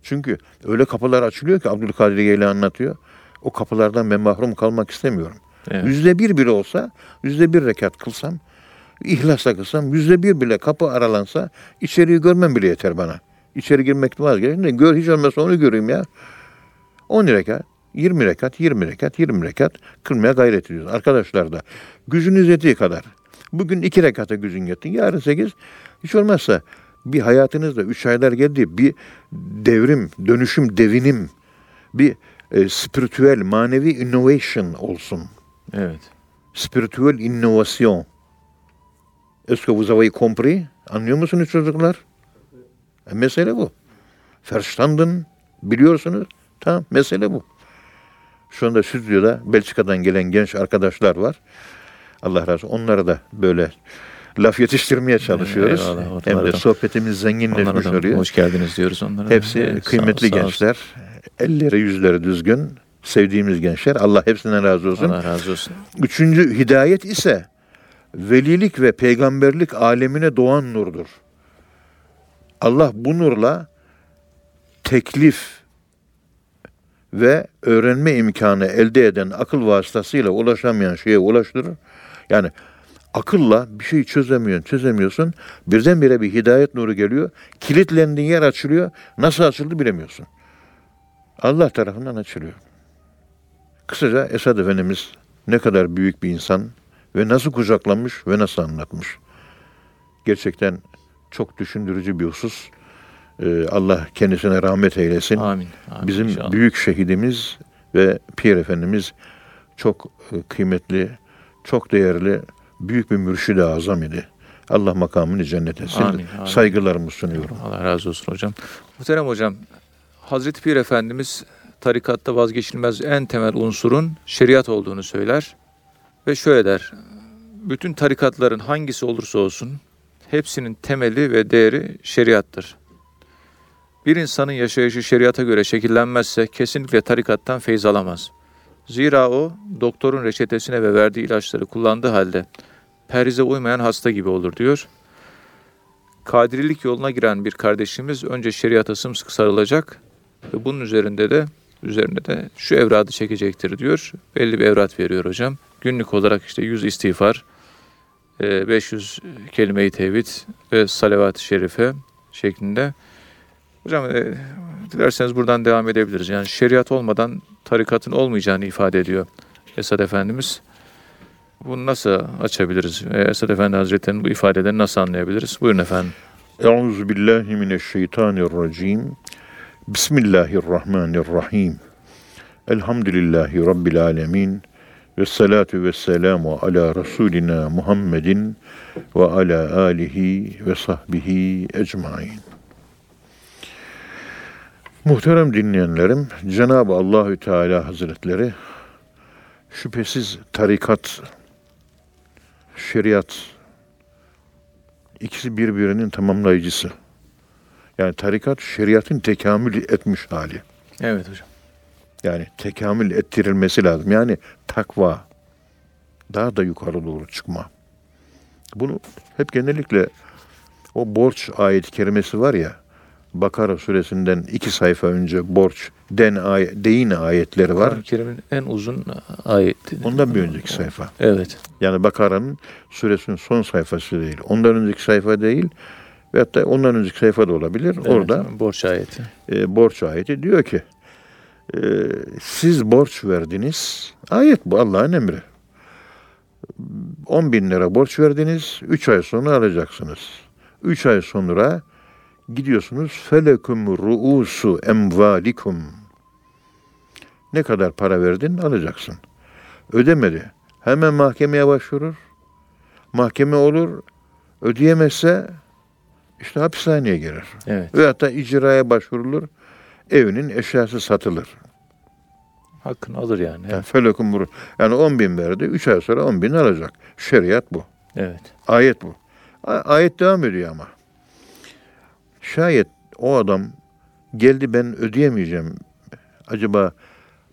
Çünkü öyle kapılar açılıyor ki Abdülkadir Geylani anlatıyor. O kapılardan ben mahrum kalmak istemiyorum. Evet. Yüzde bir bile olsa, yüzde bir rekat kılsam, ihlasla kılsam, yüzde bir bile kapı aralansa içeriği görmem bile yeter bana. İçeri girmek vazgeçin de gör hiç olmazsa onu göreyim ya. 10 rekat, 20 rekat, 20 rekat, 20 rekat kılmaya gayret ediyoruz. Arkadaşlar da gücünüz yettiği kadar. Bugün 2 rekata gücün yetti, yarın 8. Hiç olmazsa bir hayatınızda 3 aylar geldi, bir devrim, dönüşüm, devinim, bir e, spiritüel, manevi innovation olsun. Evet. Spirituel innovasyon. Est-ce que vous avez compris? Anlıyor musunuz çocuklar? E, mesele bu. Verstanden, biliyorsunuz. Tamam, mesele bu. Şu anda stüdyoda Belçika'dan gelen genç arkadaşlar var. Allah razı olsun. Onlara da böyle laf yetiştirmeye çalışıyoruz. Eyvallah, Hem de sohbetimiz zenginleşmiş oluyor. hoş geldiniz diyoruz onlara. da. Hepsi Evet, sağ- kıymetli sağ gençler. Elleri yüzleri düzgün. Sevdiğimiz gençler. Allah hepsinden razı olsun. Allah razı olsun. Üçüncü hidayet ise velilik ve peygamberlik alemine doğan nurdur. Allah bu nurla teklif ve öğrenme imkanı elde eden akıl vasıtasıyla ulaşamayan şeye ulaştırır. Yani akılla bir şeyi çözemiyorsun, çözemiyorsun. Birdenbire bir hidayet nuru geliyor. Kilitlendiğin yer açılıyor. Nasıl açıldı bilemiyorsun. Allah tarafından açılıyor. Kısaca Esad Efendimiz ne kadar büyük bir insan ve nasıl kucaklamış ve nasıl anlatmış. Gerçekten çok düşündürücü bir husus. Ee, Allah kendisine rahmet eylesin. Amin. Amin Bizim inşallah. büyük şehidimiz ve Pir Efendimiz çok e, kıymetli, çok değerli, büyük bir mürşid-i azam idi. Allah makamını cennet etsin. Amin, amin. Saygılarımı sunuyorum. Allah razı olsun hocam. Muhterem hocam, Hazreti Pir Efendimiz tarikatta vazgeçilmez en temel unsurun şeriat olduğunu söyler ve şöyle der. Bütün tarikatların hangisi olursa olsun hepsinin temeli ve değeri şeriattır. Bir insanın yaşayışı şeriata göre şekillenmezse kesinlikle tarikattan feyz alamaz. Zira o doktorun reçetesine ve verdiği ilaçları kullandığı halde perhize uymayan hasta gibi olur diyor. Kadirilik yoluna giren bir kardeşimiz önce şeriata sımsıkı sarılacak ve bunun üzerinde de üzerinde de şu evradı çekecektir diyor. Belli bir evrat veriyor hocam. Günlük olarak işte 100 istiğfar, e, 500 kelime-i tevhid ve salavat-ı şerife şeklinde. Hocam e, dilerseniz buradan devam edebiliriz. Yani şeriat olmadan tarikatın olmayacağını ifade ediyor Esad Efendimiz. Bunu nasıl açabiliriz? E, Esad Efendi Hazretleri'nin bu ifadelerini nasıl anlayabiliriz? Buyurun efendim. Euzu billahi mineşşeytanirracim. Bismillahirrahmanirrahim. Elhamdülillahi rabbil alamin. Ve salatu ve selamu ala Resulina Muhammedin ve ala alihi ve sahbihi ecmain. Muhterem dinleyenlerim, Cenab-ı Allahü Teala Hazretleri şüphesiz tarikat, şeriat ikisi birbirinin tamamlayıcısı. Yani tarikat şeriatın tekamül etmiş hali. Evet hocam. Yani tekamül ettirilmesi lazım. Yani takva. Daha da yukarı doğru çıkma. Bunu hep genellikle o borç ayet kerimesi var ya Bakara suresinden iki sayfa önce borç den ay deyin ayetleri var. Kur'an-ı Kerim'in en uzun ayeti. Ondan bir önceki sayfa. Evet. Yani Bakara'nın suresinin son sayfası değil. Ondan önceki sayfa değil. Ve hatta ondan önceki sayfa da olabilir. evet, Orada borç ayeti. e, borç ayeti diyor ki e, siz borç verdiniz. Ayet bu Allah'ın emri. 10 bin lira borç verdiniz. 3 ay sonra alacaksınız. 3 ay sonra gidiyorsunuz. Felekum ruusu emvalikum. Ne kadar para verdin alacaksın. Ödemedi. Hemen mahkemeye başvurur. Mahkeme olur. Ödeyemezse işte hapishaneye girer. Evet. Ve hatta icraya başvurulur. Evinin eşyası satılır. Hakkını alır yani. Yani felakun vurur. Yani 10 bin verdi. 3 ay sonra 10 bin alacak. Şeriat bu. Evet. Ayet bu. Ayet devam ediyor ama. Şayet o adam geldi ben ödeyemeyeceğim. Acaba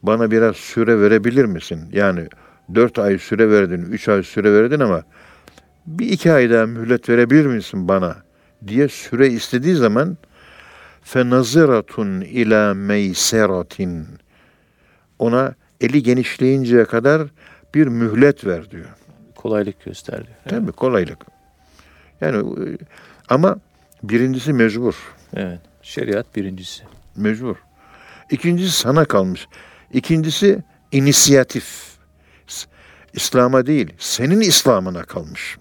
bana biraz süre verebilir misin? Yani dört ay süre verdin, üç ay süre verdin ama bir iki ay daha mühlet verebilir misin bana? diye süre istediği zaman fenaziratun ila meyseratin ona eli genişleyinceye kadar bir mühlet ver diyor. Kolaylık gösterdi. Evet. Tabii kolaylık. Yani e, ama birincisi mecbur. evet. Şeriat birincisi. Mecbur. İkincisi sana kalmış. İkincisi inisiyatif. İslam'a değil, senin İslam'ına kalmış.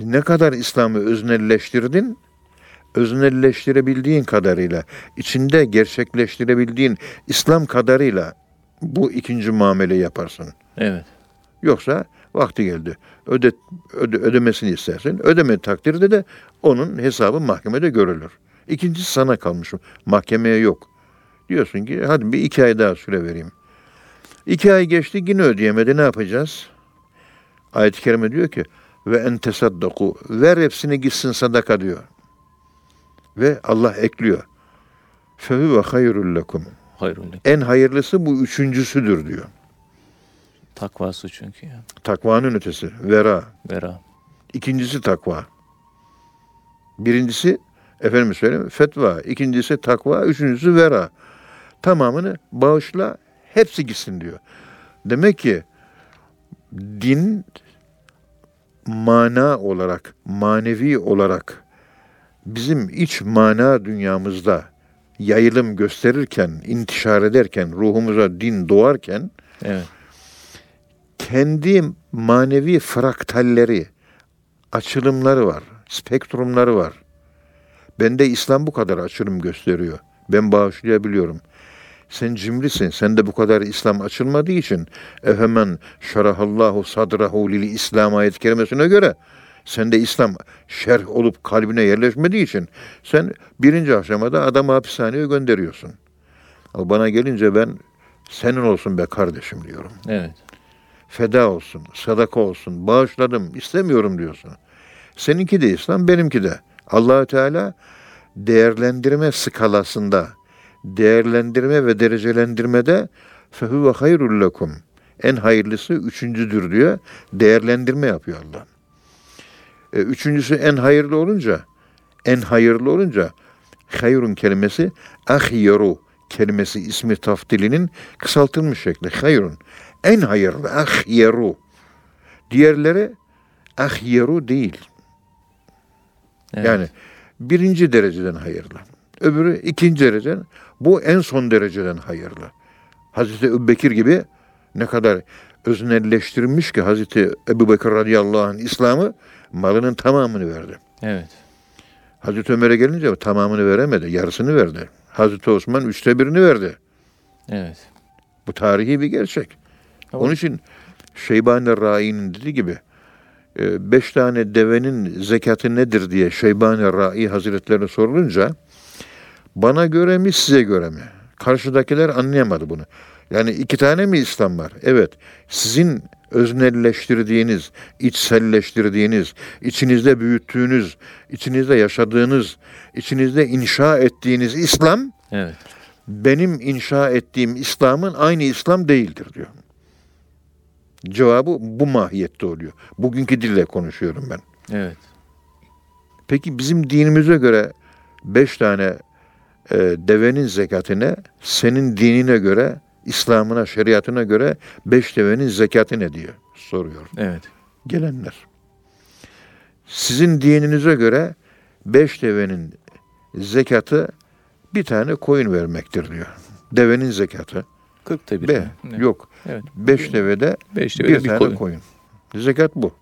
Ne kadar İslam'ı öznelleştirdin, öznelleştirebildiğin kadarıyla, içinde gerçekleştirebildiğin İslam kadarıyla bu ikinci muamele yaparsın. Evet. Yoksa vakti geldi. Öde, öde, ödemesini istersin. Ödeme takdirde de onun hesabı mahkemede görülür. İkincisi sana kalmış. Mahkemeye yok. Diyorsun ki hadi bir iki ay daha süre vereyim. İki ay geçti yine ödeyemedi ne yapacağız? Ayet-i Kerime diyor ki ve en tesaddaku ver hepsini gitsin sadaka diyor. Ve Allah ekliyor. Fehuve hayrul lekum. En hayırlısı bu üçüncüsüdür diyor. Takvası çünkü ya. Takvanın ötesi. Vera. Vera. İkincisi takva. Birincisi efendim söyleyeyim fetva. İkincisi takva. Üçüncüsü vera. Tamamını bağışla hepsi gitsin diyor. Demek ki din mana olarak, manevi olarak bizim iç mana dünyamızda yayılım gösterirken, intişar ederken, ruhumuza din doğarken Evet. Kendi manevi fraktalleri, açılımları var, spektrumları var. Bende İslam bu kadar açılım gösteriyor. Ben bağışlayabiliyorum. Sen cimrisin. Sende bu kadar İslam açılmadığı için efemen şerahallahu sadrahu lil İslam ayet kerimesine göre sende İslam şerh olup kalbine yerleşmediği için sen birinci aşamada adamı hapishaneye gönderiyorsun. Bana gelince ben senin olsun be kardeşim diyorum Evet. Feda olsun, sadaka olsun, bağışladım, istemiyorum diyorsun. Seninki de İslam, benimki de. Allahü Teala değerlendirme skalasında, değerlendirme ve derecelendirmede fehuve hayrul lekum. En hayırlısı üçüncüdür diyor. Değerlendirme yapıyor Allah. E, üçüncüsü en hayırlı olunca, en hayırlı olunca hayrun kelimesi ahyeru kelimesi ismi tafdilinin kısaltılmış şekli. Hayrun. En hayırlı ahyeru. Diğerleri ahyeru değil. evet. Yani birinci dereceden hayırlı. Öbürü ikinci dereceden. Bu en son dereceden hayırlı. Hazreti Ebubekir gibi ne kadar öznelleştirilmiş ki Hazreti Ebubekir radıyallahu anh İslam'ı malının tamamını verdi. Evet. Hazreti Ömer'e gelince tamamını veremedi. Yarısını verdi. Hazreti Osman üçte birini verdi. Evet. Bu tarihi bir gerçek. Ama- Onun için Şeybani Rai'nin dediği gibi e, beş tane devenin zekatı nedir diye Şeybani Rai Hazretlerine sorulunca bana göre mi size göre mi? Karşıdakiler anlayamadı bunu. Yani iki tane mi İslam var? Evet. Sizin öznelleştirdiğiniz, içselleştirdiğiniz, içinizde büyüttüğünüz, içinizde yaşadığınız, içinizde inşa ettiğiniz İslam Evet. benim inşa ettiğim İslam'ın aynı İslam değildir diyor. Cevabı bu mahiyette oluyor. Bugünkü dille konuşuyorum ben. Evet. Peki bizim dinimize göre beş tane e, devenin zekatı ne? Senin dinine göre, İslam'ına, şeriatına göre beş devenin zekatı ne diyor soruyor Evet. gelenler. Sizin dininize göre beş devenin zekatı bir tane koyun vermektir diyor. Devenin zekatı. 40'ta bir. Be? Ne? yok. Evet. Beş devede Beş bir, devede bir tane koyun. koyun. Zekat bu.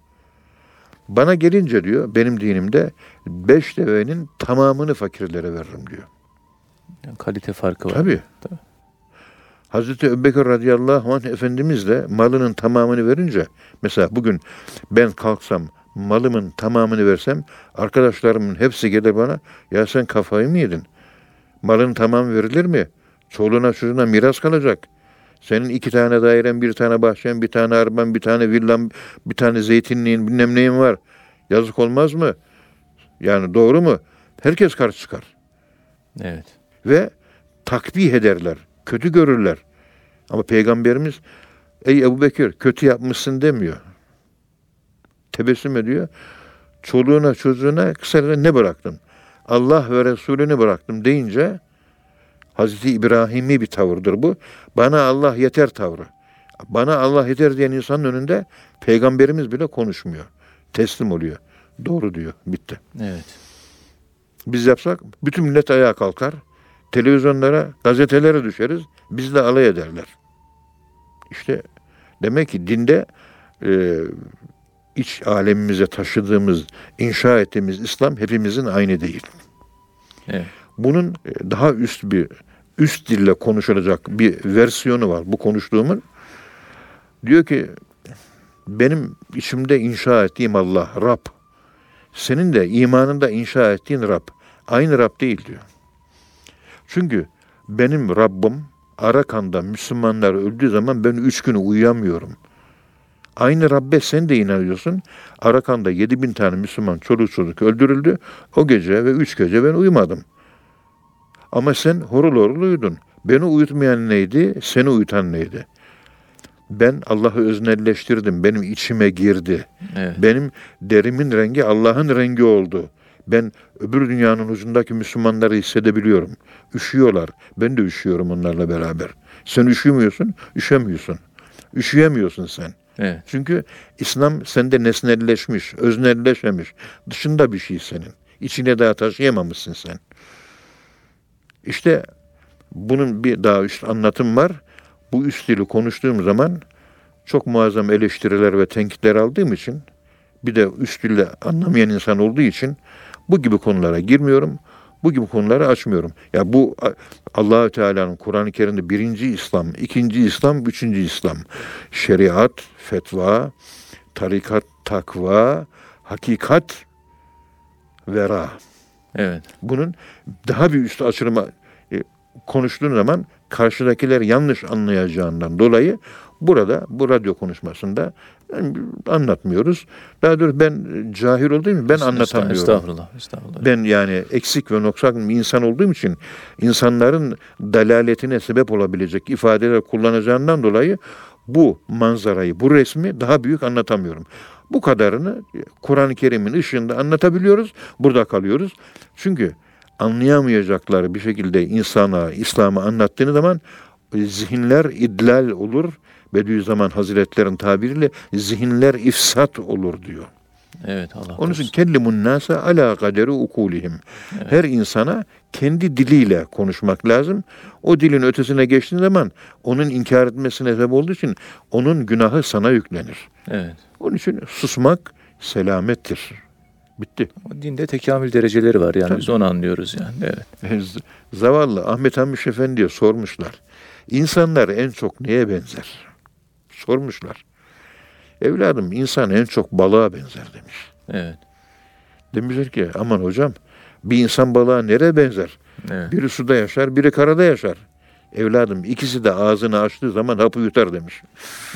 Bana gelince diyor benim dinimde beş devenin tamamını fakirlere veririm diyor. Yani kalite farkı var. Tabii. Tabii. Hazreti Ebubekir radıyallahu anh Efendimiz de malının tamamını verince mesela bugün ben kalksam malımın tamamını versem arkadaşlarımın hepsi gelir bana ya sen kafayı mı yedin? Malın tamamı verilir mi? Çoluğuna çocuğuna miras kalacak. Senin iki tane dairen, bir tane bahçen, bir tane araban, bir tane villan, bir tane zeytinliğin, bilmem neyin var. Yazık olmaz mı? Yani doğru mu? Herkes karşı çıkar. Evet. Ve takbih ederler. Kötü görürler. Ama Peygamberimiz ey Ebu Bekir kötü yapmışsın demiyor. Tebessüm ediyor. Çoluğuna çocuğuna kısaca ne bıraktım? Allah ve Resulünü bıraktım deyince Hazreti İbrahim'i bir tavırdır bu. Bana Allah yeter tavrı. Bana Allah yeter diyen insanın önünde peygamberimiz bile konuşmuyor. Teslim oluyor. Doğru diyor. Bitti. Evet. Biz yapsak bütün millet ayağa kalkar. Televizyonlara, gazetelere düşeriz. Bizle alay ederler. İşte demek ki dinde e, iç alemimize taşıdığımız, inşa ettiğimiz İslam hepimizin aynı değil. Evet. Bunun e, daha üst bir üst dille konuşulacak bir versiyonu var bu konuştuğumun. Diyor ki benim içimde inşa ettiğim Allah, Rab. Senin de imanında inşa ettiğin Rab. Aynı Rab değil diyor. Çünkü benim Rabbim Arakan'da Müslümanlar öldüğü zaman ben üç gün uyuyamıyorum. Aynı Rabbe sen de inanıyorsun. Arakan'da yedi bin tane Müslüman çoluk çocuk öldürüldü. O gece ve üç gece ben uyumadım. Ama sen horul horul uyudun. Beni uyutmayan neydi? Seni uyutan neydi? Ben Allah'ı öznelleştirdim. Benim içime girdi. Evet. Benim derimin rengi Allah'ın rengi oldu. Ben öbür dünyanın ucundaki Müslümanları hissedebiliyorum. Üşüyorlar. Ben de üşüyorum onlarla beraber. Sen üşümüyorsun, üşemiyorsun. Üşüyemiyorsun sen. Evet. Çünkü İslam sende nesnelleşmiş, öznelleşmemiş. Dışında bir şey senin. İçine daha taşıyamamışsın sen. İşte bunun bir daha üst anlatım var. Bu üst dili konuştuğum zaman çok muazzam eleştiriler ve tenkitler aldığım için bir de üst dille anlamayan insan olduğu için bu gibi konulara girmiyorum. Bu gibi konuları açmıyorum. Ya bu Allahü Teala'nın Kur'an-ı Kerim'de birinci İslam, ikinci İslam, üçüncü İslam. Şeriat, fetva, tarikat, takva, hakikat, vera. Evet. Bunun daha bir üst açılımı e, konuştuğun zaman karşıdakiler yanlış anlayacağından dolayı burada bu radyo konuşmasında anlatmıyoruz. Daha doğrusu ben cahil olduğum için ben anlatamıyorum. Estağfurullah. Estağfurullah. Ben yani eksik ve noksan bir insan olduğum için insanların dalaletine sebep olabilecek ifadeler kullanacağından dolayı bu manzarayı, bu resmi daha büyük anlatamıyorum. Bu kadarını Kur'an-ı Kerim'in ışığında anlatabiliyoruz. Burada kalıyoruz. Çünkü anlayamayacakları bir şekilde insana, İslam'ı anlattığını zaman zihinler idlal olur. Bediüzzaman Hazretlerin tabiriyle zihinler ifsat olur diyor. Evet Allah Onun için kellimun nase ala kaderi ukulihim. Her insana kendi diliyle konuşmak lazım. O dilin ötesine geçtiğin zaman onun inkar etmesine sebep olduğu için onun günahı sana yüklenir. Evet. Onun için susmak selamettir. Bitti. O dinde tekamül dereceleri var yani biz onu anlıyoruz yani. Evet. Z- Zavallı Ahmet Hamiş Efendi'ye sormuşlar. İnsanlar en çok neye benzer? Sormuşlar. Evladım insan en çok balığa benzer demiş. Evet. Demişler ki aman hocam bir insan balığa nereye benzer? Evet. Biri suda yaşar, biri karada yaşar. Evladım ikisi de ağzını açtığı zaman hapı yutar demiş.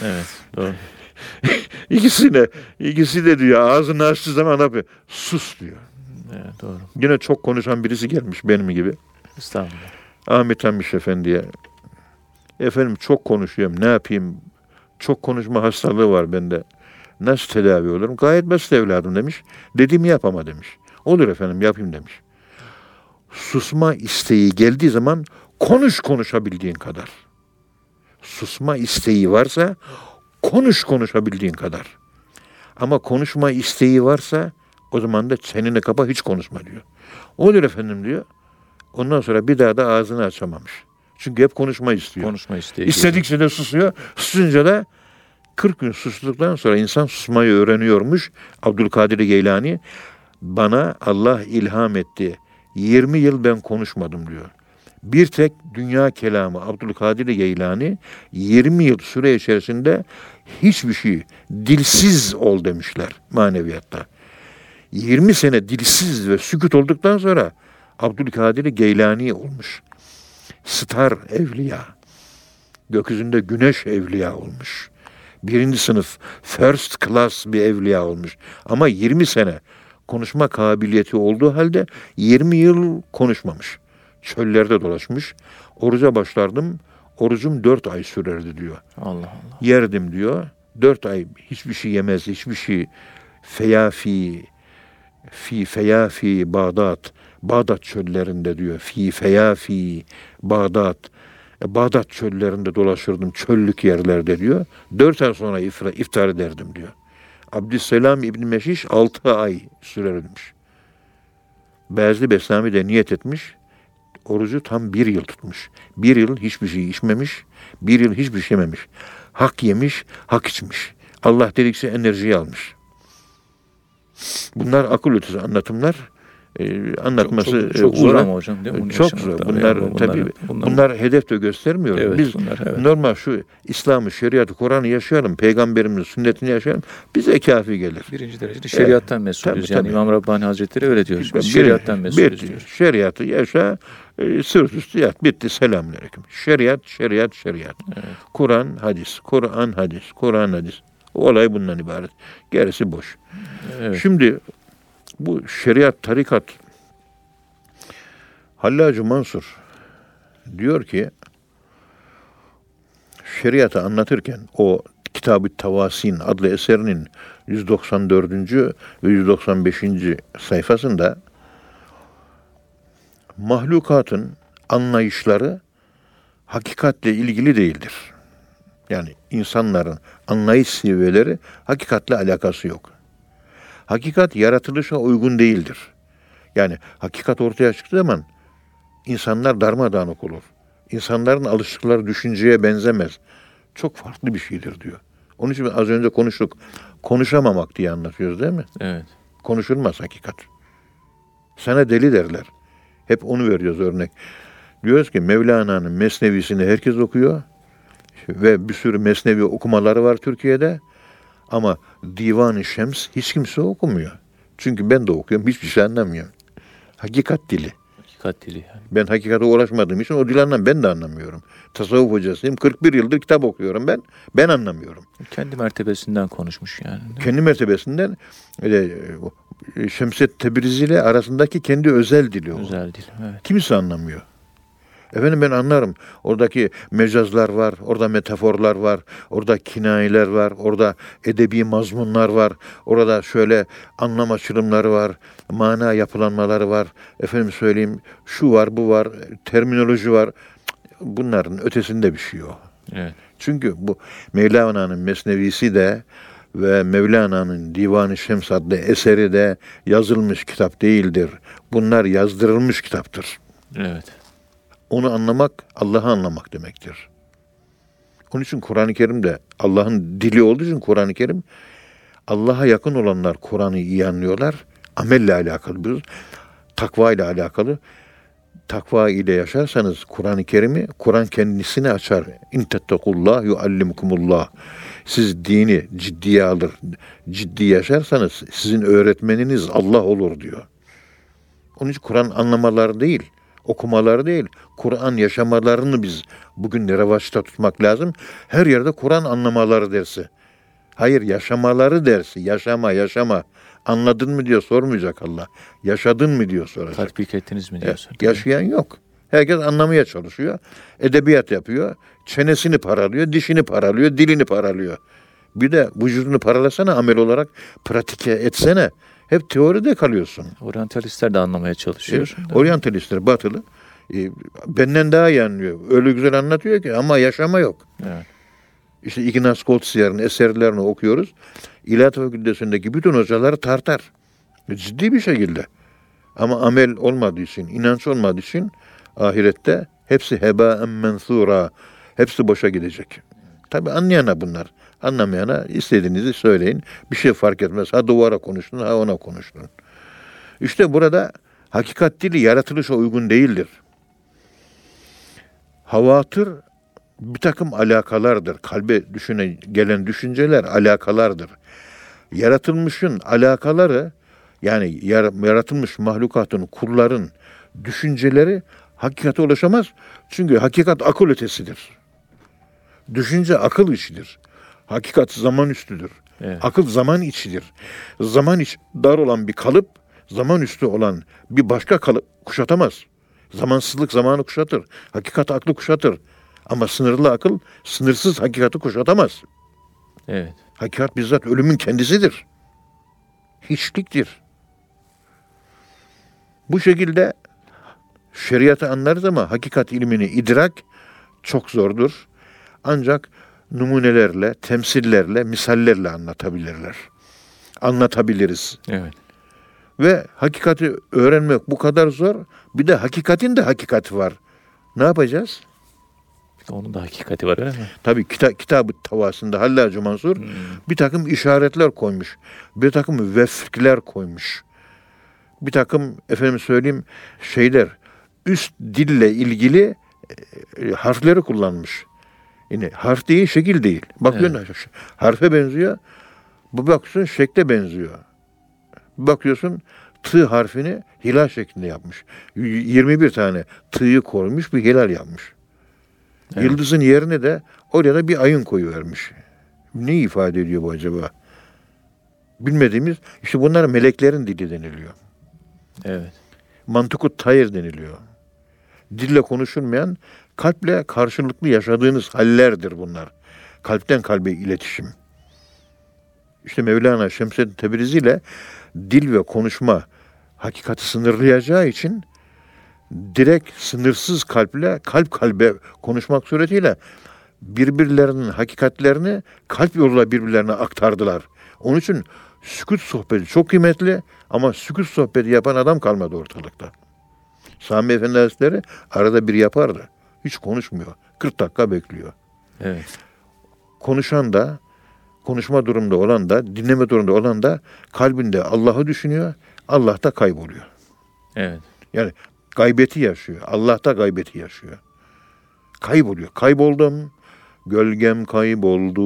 Evet. Doğru. İkisine, ikisi de diyor ağzını açtığı zaman hapı sus diyor. Evet, doğru. Yine çok konuşan birisi gelmiş benim gibi. Estağfurullah. Ahmet Hamiş Efendi'ye. Efendim çok konuşuyorum ne yapayım? Çok konuşma hastalığı var bende. Nasıl tedavi olurum? Gayet basit evladım demiş. Dediğimi yap ama demiş. Olur efendim yapayım demiş. Susma isteği geldiği zaman konuş konuşabildiğin kadar. Susma isteği varsa konuş konuşabildiğin kadar. Ama konuşma isteği varsa o zaman da çeneni kapa hiç konuşma diyor. Olur efendim diyor. Ondan sonra bir daha da ağzını açamamış. Çünkü hep konuşma istiyor. Konuşma isteği. İstedikçe de susuyor. Susunca da 40 gün sustuktan sonra insan susmayı öğreniyormuş. Abdülkadir Geylani bana Allah ilham etti. 20 yıl ben konuşmadım diyor. Bir tek dünya kelamı Abdülkadir Geylani 20 yıl süre içerisinde hiçbir şey dilsiz ol demişler maneviyatta. 20 sene dilsiz ve sükut olduktan sonra Abdülkadir Geylani olmuş. Star evliya. Gökyüzünde güneş evliya olmuş. Birinci sınıf first class bir evliya olmuş. Ama 20 sene konuşma kabiliyeti olduğu halde 20 yıl konuşmamış. Çöllerde dolaşmış. Oruca başlardım. Orucum 4 ay sürerdi diyor. Allah Allah. Yerdim diyor. 4 ay hiçbir şey yemez, hiçbir şey feyafi fi feyafi Bağdat Bağdat çöllerinde diyor. Fi feyafi Bağdat e, Bağdat çöllerinde dolaşırdım çöllük yerlerde diyor. Dört ay sonra iftar, iftar ederdim diyor. Abdüsselam İbni Meşiş altı ay sürermiş. Bezli Beslami de niyet etmiş. Orucu tam bir yıl tutmuş. Bir yıl hiçbir şey içmemiş. Bir yıl hiçbir şey yememiş. Hak yemiş, hak içmiş. Allah dedikçe enerjiyi almış. Bunlar akıl ötesi anlatımlar. Ee, anlatması çok, çok, çok e, zor uzun. ama hocam değil mi? Bunu Çok zor. Bunlar Yani tabii bunlar, bunlar hedef de göstermiyor. evet, Biz bunlar, evet. normal şu İslam'ı, şeriatı, Kur'an'ı yaşayalım, peygamberimizin sünnetini yaşayalım. Bize kafi gelir. birinci derecede şeriattan mesulüz. tabii, yani tabii. İmam Rabbani Hazretleri öyle diyor. Biz şeriattan mesulüz bir- diyor. Şeriatı yaşa, e, sırt üstü yat. Bitti. Selamünaleyküm. Şeriat, şeriat, şeriat. Evet. Kur'an, hadis. Kur'an, hadis. Kur'an, hadis. Olay bundan ibaret. Gerisi boş. Evet. Şimdi bu şeriat, tarikat Hallacı Mansur diyor ki şeriatı anlatırken o Kitab-ı Tavasin adlı eserinin 194. ve 195. sayfasında mahlukatın anlayışları hakikatle ilgili değildir. Yani insanların anlayış seviyeleri hakikatle alakası yok. Hakikat yaratılışa uygun değildir. Yani hakikat ortaya çıktığı zaman insanlar darmadağınık olur. İnsanların alıştıkları düşünceye benzemez. Çok farklı bir şeydir diyor. Onun için az önce konuştuk. Konuşamamak diye anlatıyoruz değil mi? Evet. Konuşulmaz hakikat. Sana deli derler. Hep onu veriyoruz örnek. Diyoruz ki Mevlana'nın Mesnevisini herkes okuyor. Ve bir sürü Mesnevi okumaları var Türkiye'de. Ama Divan-ı Şems hiç kimse okumuyor. Çünkü ben de okuyorum. Hiçbir şey anlamıyorum. Hakikat dili. Hakikat dili yani. Ben hakikate ulaşmadığım için o dil anlam ben de anlamıyorum. Tasavvuf hocasıyım. 41 yıldır kitap okuyorum ben. Ben anlamıyorum. Kendi mertebesinden konuşmuş yani. Kendi mertebesinden e, e, Şemset Tebrizi ile arasındaki kendi özel dili o. Özel dil. Evet. Kimse anlamıyor. Efendim ben anlarım. Oradaki mecazlar var, orada metaforlar var, orada kinayeler var, orada edebi mazmunlar var, orada şöyle anlam açılımları var, mana yapılanmaları var. Efendim söyleyeyim şu var, bu var, terminoloji var. Bunların ötesinde bir şey yok. Evet. Çünkü bu Mevlana'nın Mesnevisi de ve Mevlana'nın Divan-ı Şems adlı eseri de yazılmış kitap değildir. Bunlar yazdırılmış kitaptır. Evet. Onu anlamak Allah'ı anlamak demektir. Onun için Kur'an-ı Kerim de Allah'ın dili olduğu için Kur'an-ı Kerim Allah'a yakın olanlar Kur'an'ı iyi anlıyorlar. Amelle alakalı bir takva ile alakalı. Takva ile yaşarsanız Kur'an-ı Kerim'i Kur'an kendisini açar. İn tettekullah yuallimukumullah. Siz dini ciddiye alır, ciddi yaşarsanız sizin öğretmeniniz Allah olur diyor. Onun için Kur'an anlamaları değil, okumaları değil, Kur'an yaşamalarını biz bugün revaçta tutmak lazım. Her yerde Kur'an anlamaları dersi. Hayır yaşamaları dersi. Yaşama, yaşama. Anladın mı diyor sormayacak Allah. Yaşadın mı diyor soracak. Tatbik ettiniz mi diyorsun. Yaşayan yok. Herkes anlamaya çalışıyor. Edebiyat yapıyor. Çenesini paralıyor, dişini paralıyor, dilini paralıyor. Bir de vücudunu paralasana amel olarak pratike etsene. Hep teoride kalıyorsun. Oryantalistler de anlamaya çalışıyor. Oryantalistler batılı e, benden daha iyi anlıyor. Öyle güzel anlatıyor ki ama yaşama yok. Evet. İşte Ignaz Goldsier'in eserlerini okuyoruz. İlahi Fakültesindeki bütün hocaları tartar. Ciddi bir şekilde. Ama amel olmadığı için, inanç olmadığı için ahirette hepsi heba mensura. Hepsi boşa gidecek. Tabi anlayana bunlar. Anlamayana istediğinizi söyleyin. Bir şey fark etmez. Ha duvara konuştun, ha ona konuştun. İşte burada hakikat dili yaratılışa uygun değildir. Havatır bir takım alakalardır. Kalbe düşüne gelen düşünceler alakalardır. Yaratılmışın alakaları yani yaratılmış mahlukatın, kulların düşünceleri hakikate ulaşamaz. Çünkü hakikat akıl ötesidir. Düşünce akıl işidir. Hakikat zaman üstüdür. Evet. Akıl zaman içidir. Zaman iç dar olan bir kalıp, zaman üstü olan bir başka kalıp kuşatamaz. Zamansızlık zamanı kuşatır. Hakikat aklı kuşatır. Ama sınırlı akıl sınırsız hakikati kuşatamaz. Evet. Hakikat bizzat ölümün kendisidir. Hiçliktir. Bu şekilde şeriatı anlarız ama hakikat ilmini idrak çok zordur. Ancak numunelerle, temsillerle, misallerle anlatabilirler. Anlatabiliriz. Evet. Ve hakikati öğrenmek bu kadar zor. Bir de hakikatin de hakikati var. Ne yapacağız? Onun da hakikati var öyle mi? Tabii kita, kitabı tavasında Hallacı Mansur hmm. bir takım işaretler koymuş. Bir takım vefkler koymuş. Bir takım efendim söyleyeyim şeyler üst dille ilgili e, harfleri kullanmış. Yine harf değil, şekil değil. Bakıyorsun evet. harfe benziyor. Bu bakıyorsun şekle benziyor. Bakıyorsun tı harfini hilal şeklinde yapmış. 21 tane tı'yı koymuş bir hilal yapmış. Evet. Yıldızın yerine de oraya da bir ayın koyu vermiş. Ne ifade ediyor bu acaba? Bilmediğimiz işte bunlar meleklerin dili deniliyor. Evet. Mantıkut tayir deniliyor. Dille konuşulmayan kalple karşılıklı yaşadığınız hallerdir bunlar. Kalpten kalbe iletişim. İşte Mevlana Şemseddin Tebrizi ile dil ve konuşma hakikati sınırlayacağı için direkt sınırsız kalple kalp kalbe konuşmak suretiyle birbirlerinin hakikatlerini kalp yoluyla birbirlerine aktardılar. Onun için sükut sohbeti çok kıymetli ama sükut sohbeti yapan adam kalmadı ortalıkta. Sami Efendi Hazretleri arada bir yapardı. Hiç konuşmuyor. 40 dakika bekliyor. Evet. Konuşan da, konuşma durumda olan da, dinleme durumda olan da kalbinde Allah'ı düşünüyor. Allah da kayboluyor. Evet. Yani gaybeti yaşıyor. Allah da gaybeti yaşıyor. Kayboluyor. Kayboldum. Gölgem kayboldu.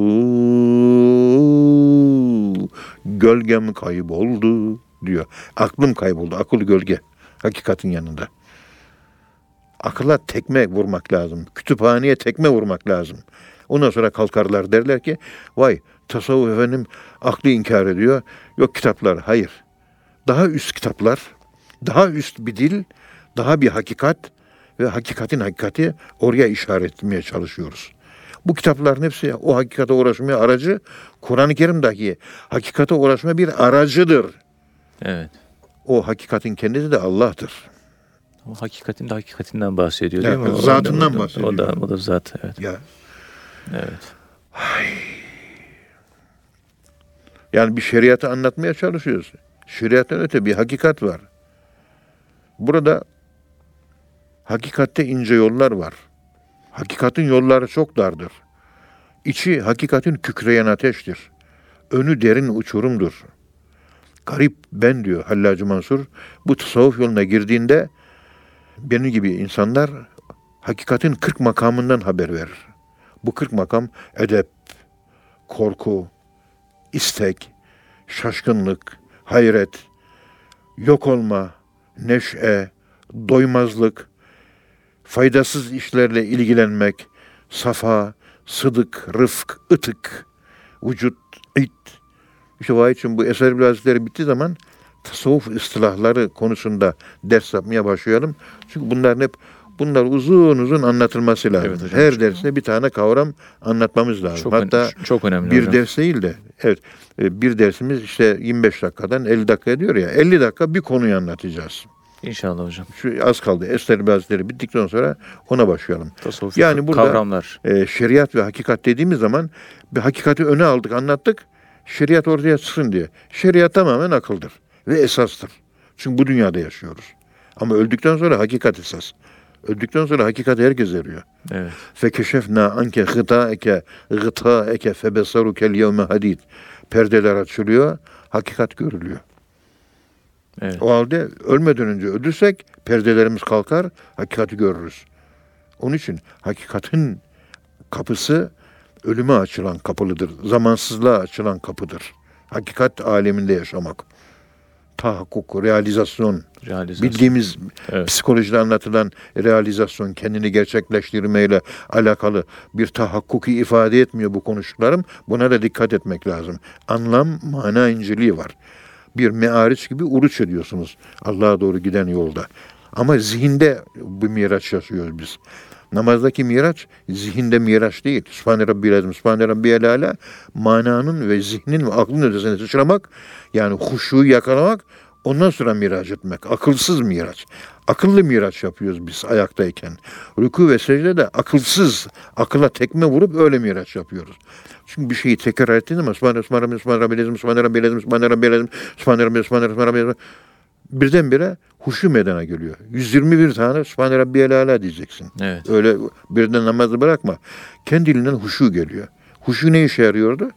Gölgem kayboldu diyor. Aklım kayboldu. Akıl gölge. Hakikatin yanında. Akıla tekme vurmak lazım. Kütüphaneye tekme vurmak lazım. Ondan sonra kalkarlar derler ki vay tasavvuf efendim aklı inkar ediyor. Yok kitaplar. Hayır. Daha üst kitaplar, daha üst bir dil, daha bir hakikat ve hakikatin hakikati oraya işaret etmeye çalışıyoruz. Bu kitapların hepsi o hakikate uğraşmaya aracı. Kur'an-ı Kerim dahi hakikate uğraşma bir aracıdır. Evet. O hakikatin kendisi de Allah'tır. O hakikatin de hakikatinden bahsediyor değil mi? Zatından o, bahsediyor. O da, o da zat evet. Ya. Evet. Ay. Yani bir şeriatı anlatmaya çalışıyoruz. Şeriattan öte bir hakikat var. Burada hakikatte ince yollar var. Hakikatin yolları çok dardır. İçi hakikatin kükreyen ateştir. Önü derin uçurumdur. Garip ben diyor Hallacı Mansur. Bu tasavvuf yoluna girdiğinde benim gibi insanlar hakikatin kırk makamından haber verir. Bu kırk makam edep, korku, istek, şaşkınlık, hayret, yok olma, neşe, doymazlık, faydasız işlerle ilgilenmek, safa, sıdık, rıfk, ıtık, vücut, it. İşte o için bu eser hazretleri bittiği zaman tasavvuf ıstılahları konusunda ders yapmaya başlayalım. Çünkü bunların hep bunlar uzun uzun anlatılması lazım. Evet hocam, Her çok dersine bir tane kavram anlatmamız lazım. Çok Hatta çok önemli bir hocam. ders değil de evet e, bir dersimiz işte 25 dakikadan 50 dakika diyor ya 50 dakika bir konuyu anlatacağız. İnşallah hocam. Şu az kaldı. Ester Hazretleri bittikten sonra ona başlayalım. Tasavvuf yani burada kavramlar. E, şeriat ve hakikat dediğimiz zaman bir hakikati öne aldık, anlattık. Şeriat ortaya çıksın diye. Şeriat tamamen akıldır ve esastır. Çünkü bu dünyada yaşıyoruz. Ama öldükten sonra hakikat esas. Öldükten sonra hakikat herkes eriyor. Evet. Fekeşefna anke gıtaeke gıtaeke febesarukel yevme hadid. Perdeler açılıyor, hakikat görülüyor. Evet. O halde ölmeden önce ölürsek perdelerimiz kalkar, hakikati görürüz. Onun için hakikatin kapısı ölüme açılan kapılıdır. Zamansızlığa açılan kapıdır. Hakikat aleminde yaşamak. Tahakkuk, realizasyon, Realizasyon. bildiğimiz Evet. psikolojide anlatılan realizasyon, kendini gerçekleştirmeyle alakalı bir tahakkuki ifade etmiyor bu konuştuklarım. Buna da dikkat etmek lazım. Anlam, mana inceliği var. Bir meariç gibi uruç ediyorsunuz Allah'a doğru giden yolda. Ama zihinde bu miraç yaşıyoruz biz. Namazdaki miraç zihinde miraç değil. Sübhane Rabbil Azim, Sübhane Rabbiyel Ala mananın ve zihnin ve aklın ötesine sıçramak yani huşuyu yakalamak ondan sonra miraç etmek. Akılsız miraç. Akıllı miraç yapıyoruz biz ayaktayken. Rükû ve secde akılsız, akıla tekme vurup öyle miraç yapıyoruz. Çünkü bir şeyi tekrar ettiğin zaman Sübhane Sübhane Rabbil Sübhane Rabbil Azim, Sübhane Rabbil Azim, Sübhane Rabbil Azim, Sübhane Sübhane Rabbil Sübhane Rabbil birdenbire huşu meydana geliyor. 121 tane Sübhane Rabbiyel Ala diyeceksin. Evet. Öyle birden namazı bırakma. Kendiliğinden huşu geliyor. Huşu ne işe yarıyordu?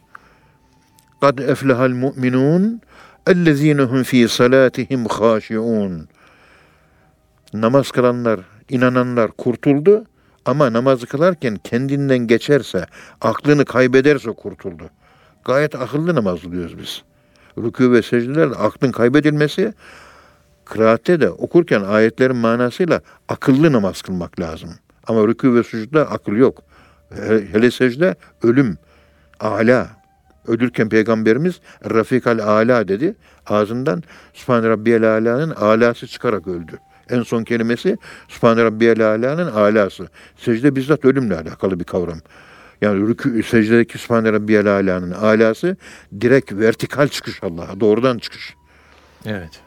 Kad eflehal mu'minun ellezine hum fi salatihim haşiun. Namaz kılanlar, inananlar kurtuldu ama namazı kılarken kendinden geçerse, aklını kaybederse kurtuldu. Gayet akıllı namaz kılıyoruz biz. Rükû ve secdelerde aklın kaybedilmesi, kıraatte de okurken ayetlerin manasıyla akıllı namaz kılmak lazım. Ama rükû ve sucudda akıl yok. He- Hele secde ölüm, ala. Ölürken Peygamberimiz Rafikal Ala dedi. Ağzından Sübhane Rabbiyel Ala'nın alası çıkarak öldü. En son kelimesi Sübhane Rabbiyel Ala'nın alası. Secde bizzat ölümle alakalı bir kavram. Yani rükû, secdedeki Sübhane Rabbiyel Ala'nın alası direkt vertikal çıkış Allah'a, doğrudan çıkış. Evet.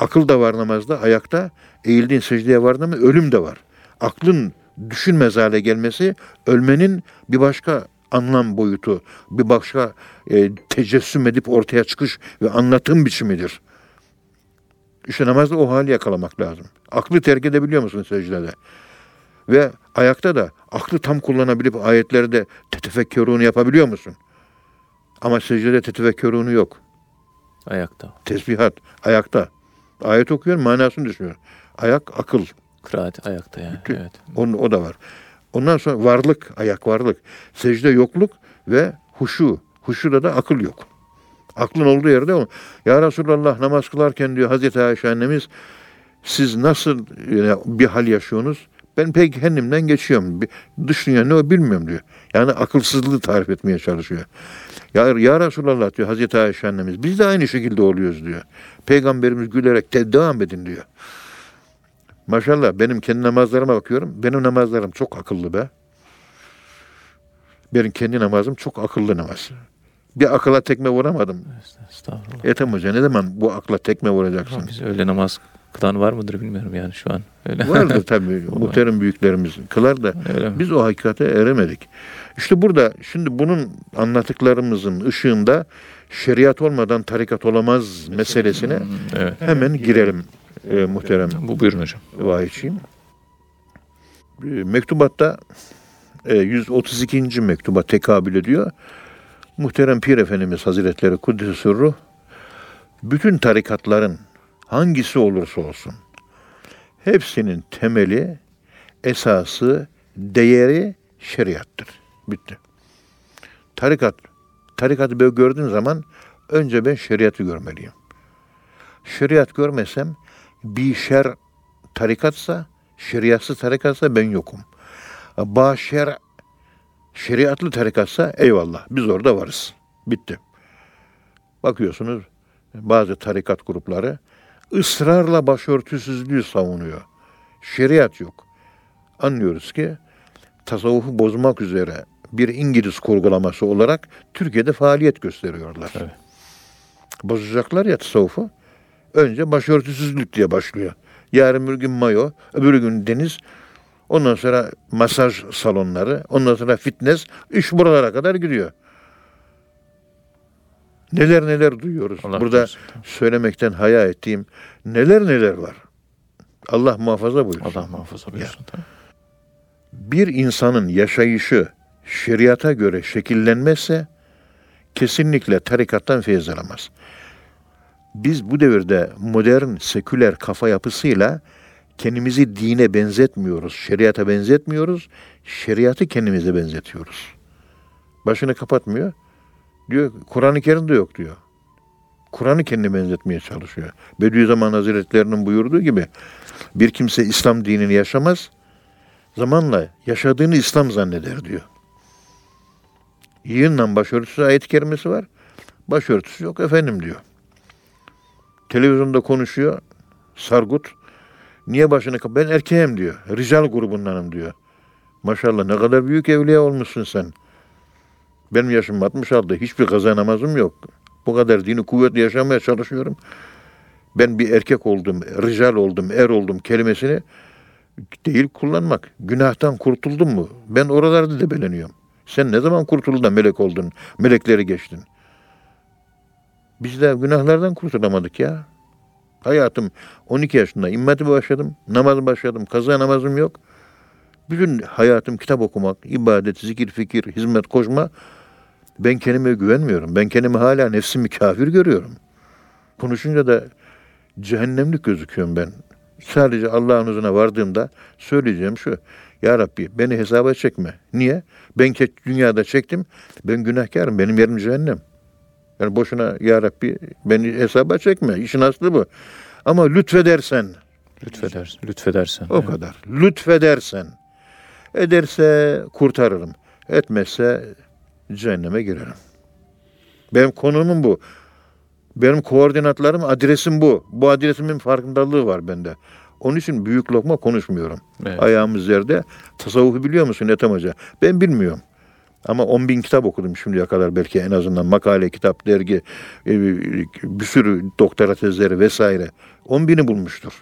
Akıl da var namazda, ayakta. Eğildiğin secdeye vardın mı ölüm de var. Aklın düşünmez hale gelmesi ölmenin bir başka anlam boyutu, bir başka e, tecessüm edip ortaya çıkış ve anlatım biçimidir. İşte namazda o hali yakalamak lazım. Aklı terk edebiliyor musun secdede? Ve ayakta da aklı tam kullanabilip ayetlerde tetefekkerunu yapabiliyor musun? Ama secdede tetefekkerunu yok. Ayakta. Tesbihat ayakta. Ayet okuyor, manasını düşünüyor. Ayak akıl. Kıraat ayakta yani. Bütün- Evet. Onun, o da var. Ondan sonra varlık, ayak varlık. Secde yokluk ve huşu. Huşuda da akıl yok. Aklın olduğu yerde o. Ya Resulallah namaz kılarken diyor Hazreti Ayşe annemiz siz nasıl yani bir hal yaşıyorsunuz? Ben pek kendimden geçiyorum. Dış dünya ne o bilmiyorum diyor. Yani akılsızlığı tarif etmeye çalışıyor. Ya, ya Resulallah diyor Hazreti Ayşe annemiz biz de aynı şekilde oluyoruz diyor. Peygamberimiz gülerek de devam edin diyor. Maşallah benim kendi namazlarıma bakıyorum. Benim namazlarım çok akıllı be. Benim kendi namazım çok akıllı namaz. Bir akıla tekme vuramadım. Estağfurullah. Ethem Hoca ne zaman bu akla tekme vuracaksın? Biz öyle namaz kılan var mıdır bilmiyorum yani şu an. Öyle. Vardır tabii. Muhterem büyüklerimiz kılar da biz o hakikate eremedik. İşte burada şimdi bunun anlattıklarımızın ışığında şeriat olmadan tarikat olamaz meselesine Hmm, Evet. hemen girelim e, muhterem Bu buyurun hocam. vahiyçiyim. E, Mektubatta e, 132. mektuba tekabül ediyor. Muhterem Pir Efendimiz Hazretleri Kuddüs Sırru bütün tarikatların hangisi olursa olsun hepsinin temeli, esası, değeri şeriattır. Bitti. Tarikat, tarikatı böyle gördüğüm zaman önce ben şeriatı görmeliyim. Şeriat görmesem bir şer tarikatsa, şeriatsız tarikatsa ben yokum. Başer şeriatlı tarikatsa eyvallah biz orada varız. Bitti. Bakıyorsunuz bazı tarikat grupları ısrarla başörtüsüzlüğü savunuyor. Şeriat yok. Anlıyoruz ki tasavvufu bozmak üzere bir İngiliz kurgulaması olarak Türkiye'de faaliyet gösteriyorlar. Evet. Bozacaklar ya tasavvufu. Önce başörtüsüzlük diye başlıyor. Yarın bir gün mayo, öbür gün deniz, ondan sonra masaj salonları, ondan sonra fitness, iş buralara kadar gidiyor. Neler neler duyuyoruz. Allah Burada korusun. söylemekten haya ettiğim neler neler var. Allah muhafaza buyursun. Allah muhafaza buyursun. tabii. bir insanın yaşayışı şeriata göre şekillenmezse kesinlikle tarikattan feyiz alamaz. Biz bu devirde modern seküler kafa yapısıyla kendimizi dine benzetmiyoruz, şeriata benzetmiyoruz, şeriatı kendimize benzetiyoruz. Başını kapatmıyor. Diyor Kur'an-ı Kerim'de yok diyor. Kur'an'ı kendine benzetmeye çalışıyor. Bediüzzaman Hazretlerinin buyurduğu gibi bir kimse İslam dinini yaşamaz, zamanla yaşadığını İslam zanneder diyor. Yığınla başörtüsü ayet-i kerimesi var. Başörtüsü yok efendim diyor. Televizyonda konuşuyor. Sargut. Niye başını kap? Ben erkeğim diyor. Rical grubundanım diyor. Maşallah ne kadar büyük evliya olmuşsun sen. Benim yaşım 66. Hiçbir kaza namazım yok. Bu kadar dini kuvvetli yaşamaya çalışıyorum. Ben bir erkek oldum, rical oldum, er oldum kelimesini değil kullanmak. Günahtan kurtuldun mu? Ben oralarda debeleniyorum. Sen ne zaman kurtuldun melek oldun, melekleri geçtin? Biz de günahlardan kurtulamadık ya. Hayatım 12 yaşında immeti başladım, namaz başladım, kaza namazım yok. Bütün hayatım kitap okumak, ibadet, zikir, fikir, hizmet, koşma. Ben kendime güvenmiyorum. Ben kendimi hala nefsimi kafir görüyorum. Konuşunca da cehennemlik gözüküyorum ben. Sadece Allah'ın huzuruna vardığımda söyleyeceğim şu. Ya Rabbi beni hesaba çekme. Niye? Ben dünyada çektim. Ben günahkarım. Benim yerim cehennem. Yani boşuna Ya Rabbi beni hesaba çekme. İşin aslı bu. Ama lütfedersen. Lütfeder, lütfedersen. O evet. kadar. Lütfedersen. Ederse kurtarırım. Etmezse cehenneme girerim. Benim konumum bu. Benim koordinatlarım, adresim bu. Bu adresimin farkındalığı var bende. Onun için büyük lokma konuşmuyorum. Evet. Ayağımız yerde. Tasavvufu biliyor musun Ethem Hoca? Ben bilmiyorum. Ama 10 bin kitap okudum şimdiye kadar belki en azından makale, kitap, dergi, e, bir sürü doktora tezleri vesaire. 10 bini bulmuştur.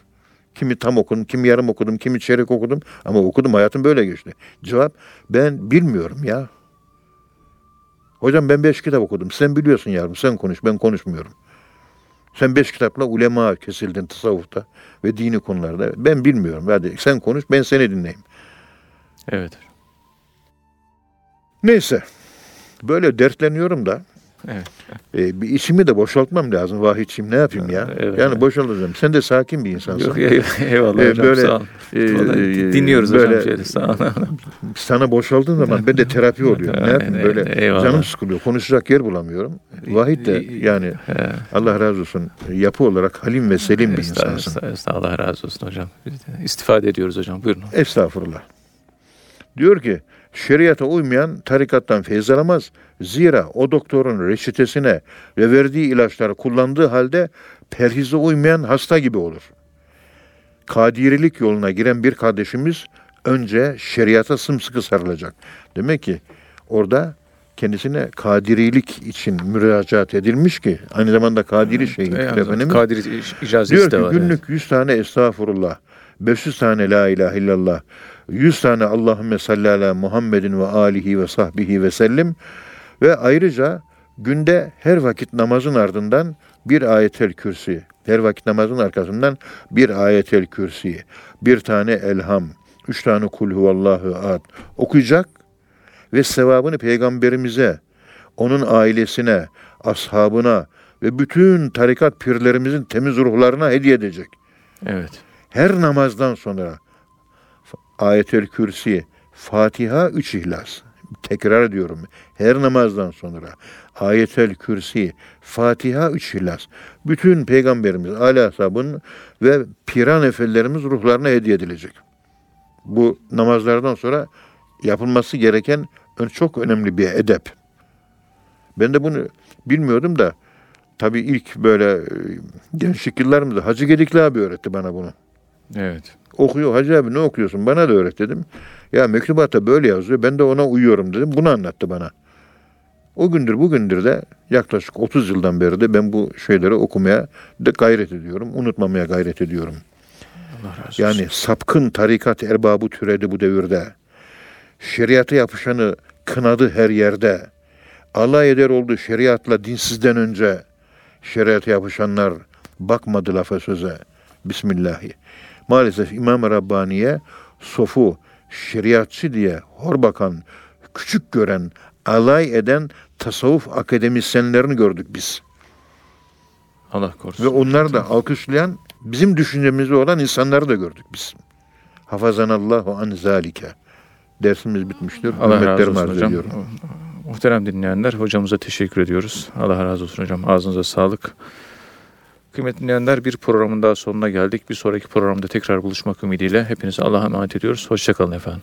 Kimi tam okudum, kimi yarım okudum, kimi çeyrek okudum ama okudum hayatım böyle geçti. Cevap ben bilmiyorum ya. Hocam ben beş kitap okudum. Sen biliyorsun yavrum sen konuş ben konuşmuyorum. Sen beş kitapla ulema kesildin tasavvufta ve dini konularda. Ben bilmiyorum. Hadi sen konuş ben seni dinleyeyim. Evet. Neyse. Böyle dertleniyorum da Evet. E, bir içimi de boşaltmam lazım. Vahidçiyim ne yapayım ya? Evet, yani evet. boşalacağım. Sen de sakin bir insansın. Yok eyvallah e, hocam böyle, sağ ol. E, dinliyoruz böyle, hocam şeyde sağ ol. sana boşaldığın zaman ben de terapi oluyor. ne yapayım böyle eyvallah. canım sıkılıyor. Konuşacak yer bulamıyorum. Vahid de yani Allah razı olsun yapı olarak halim ve selim bir insansın. Estağfurullah Allah razı olsun hocam. İstifade ediyoruz hocam. Buyurun. Estağfurullah. Diyor ki Şeriata uymayan tarikattan feyz alamaz. Zira o doktorun reçetesine ve verdiği ilaçları kullandığı halde perhize uymayan hasta gibi olur. Kadirilik yoluna giren bir kardeşimiz önce şeriata sımsıkı sarılacak. Demek ki orada kendisine kadirilik için müracaat edilmiş ki aynı zamanda kadiri şey yani, efendim. Kadiri icazesi Diyor ki günlük yani. 100 tane estağfurullah, 500 tane la ilahe illallah, 100 tane Allahümme salli ala Muhammedin ve alihi ve sahbihi ve sellim ve ayrıca günde her vakit namazın ardından bir ayetel kürsi, her vakit namazın arkasından bir ayetel kürsi, bir tane elham, üç tane kul huvallahu ad okuyacak ve sevabını peygamberimize, onun ailesine, ashabına ve bütün tarikat pirlerimizin temiz ruhlarına hediye edecek. Evet. Her namazdan sonra Ayetül Kürsi, Fatiha, üç ihlas. Tekrar ediyorum. Her namazdan sonra Ayetül Kürsi, Fatiha, üç ihlas. Bütün peygamberimiz, Ali Ashab'ın ve piran efendilerimiz ruhlarına hediye edilecek. Bu namazlardan sonra yapılması gereken çok önemli bir edep. Ben de bunu bilmiyordum da tabii ilk böyle e, gençlik yıllarımda Hacı Gedikli abi öğretti bana bunu. Evet okuyor. Hacı abi ne okuyorsun? Bana da öğret dedim. Ya mektubatta böyle yazıyor. Ben de ona uyuyorum dedim. Bunu anlattı bana. O gündür bugündür de yaklaşık 30 yıldan beri de ben bu şeyleri okumaya da gayret ediyorum. Unutmamaya gayret ediyorum. Allah razı olsun. Yani sapkın tarikat erbabı türedi bu devirde. Şeriata yapışanı kınadı her yerde. Allah eder oldu şeriatla dinsizden önce. Şeriata yapışanlar bakmadı lafa söze. Bismillahi. Maalesef İmam Rabbani'ye sofu, şeriatçı diye hor bakan, küçük gören, alay eden tasavvuf akademisyenlerini gördük biz. Allah korusun. Ve onlar da alkışlayan bizim düşüncemizde olan insanları da gördük biz. Hafazanallahu an zalike. Dersimiz bitmiştir. Allah razı olsun hocam. ediyorum. Muhterem dinleyenler, hocamıza teşekkür ediyoruz. Allah razı olsun hocam. Ağzınıza sağlık. Kıymetli dinleyenler, bir programın daha sonuna geldik. Bir sonraki programda tekrar buluşmak ümidiyle hepinize Allah'a emanet ediyoruz. Hoşçakalın efendim.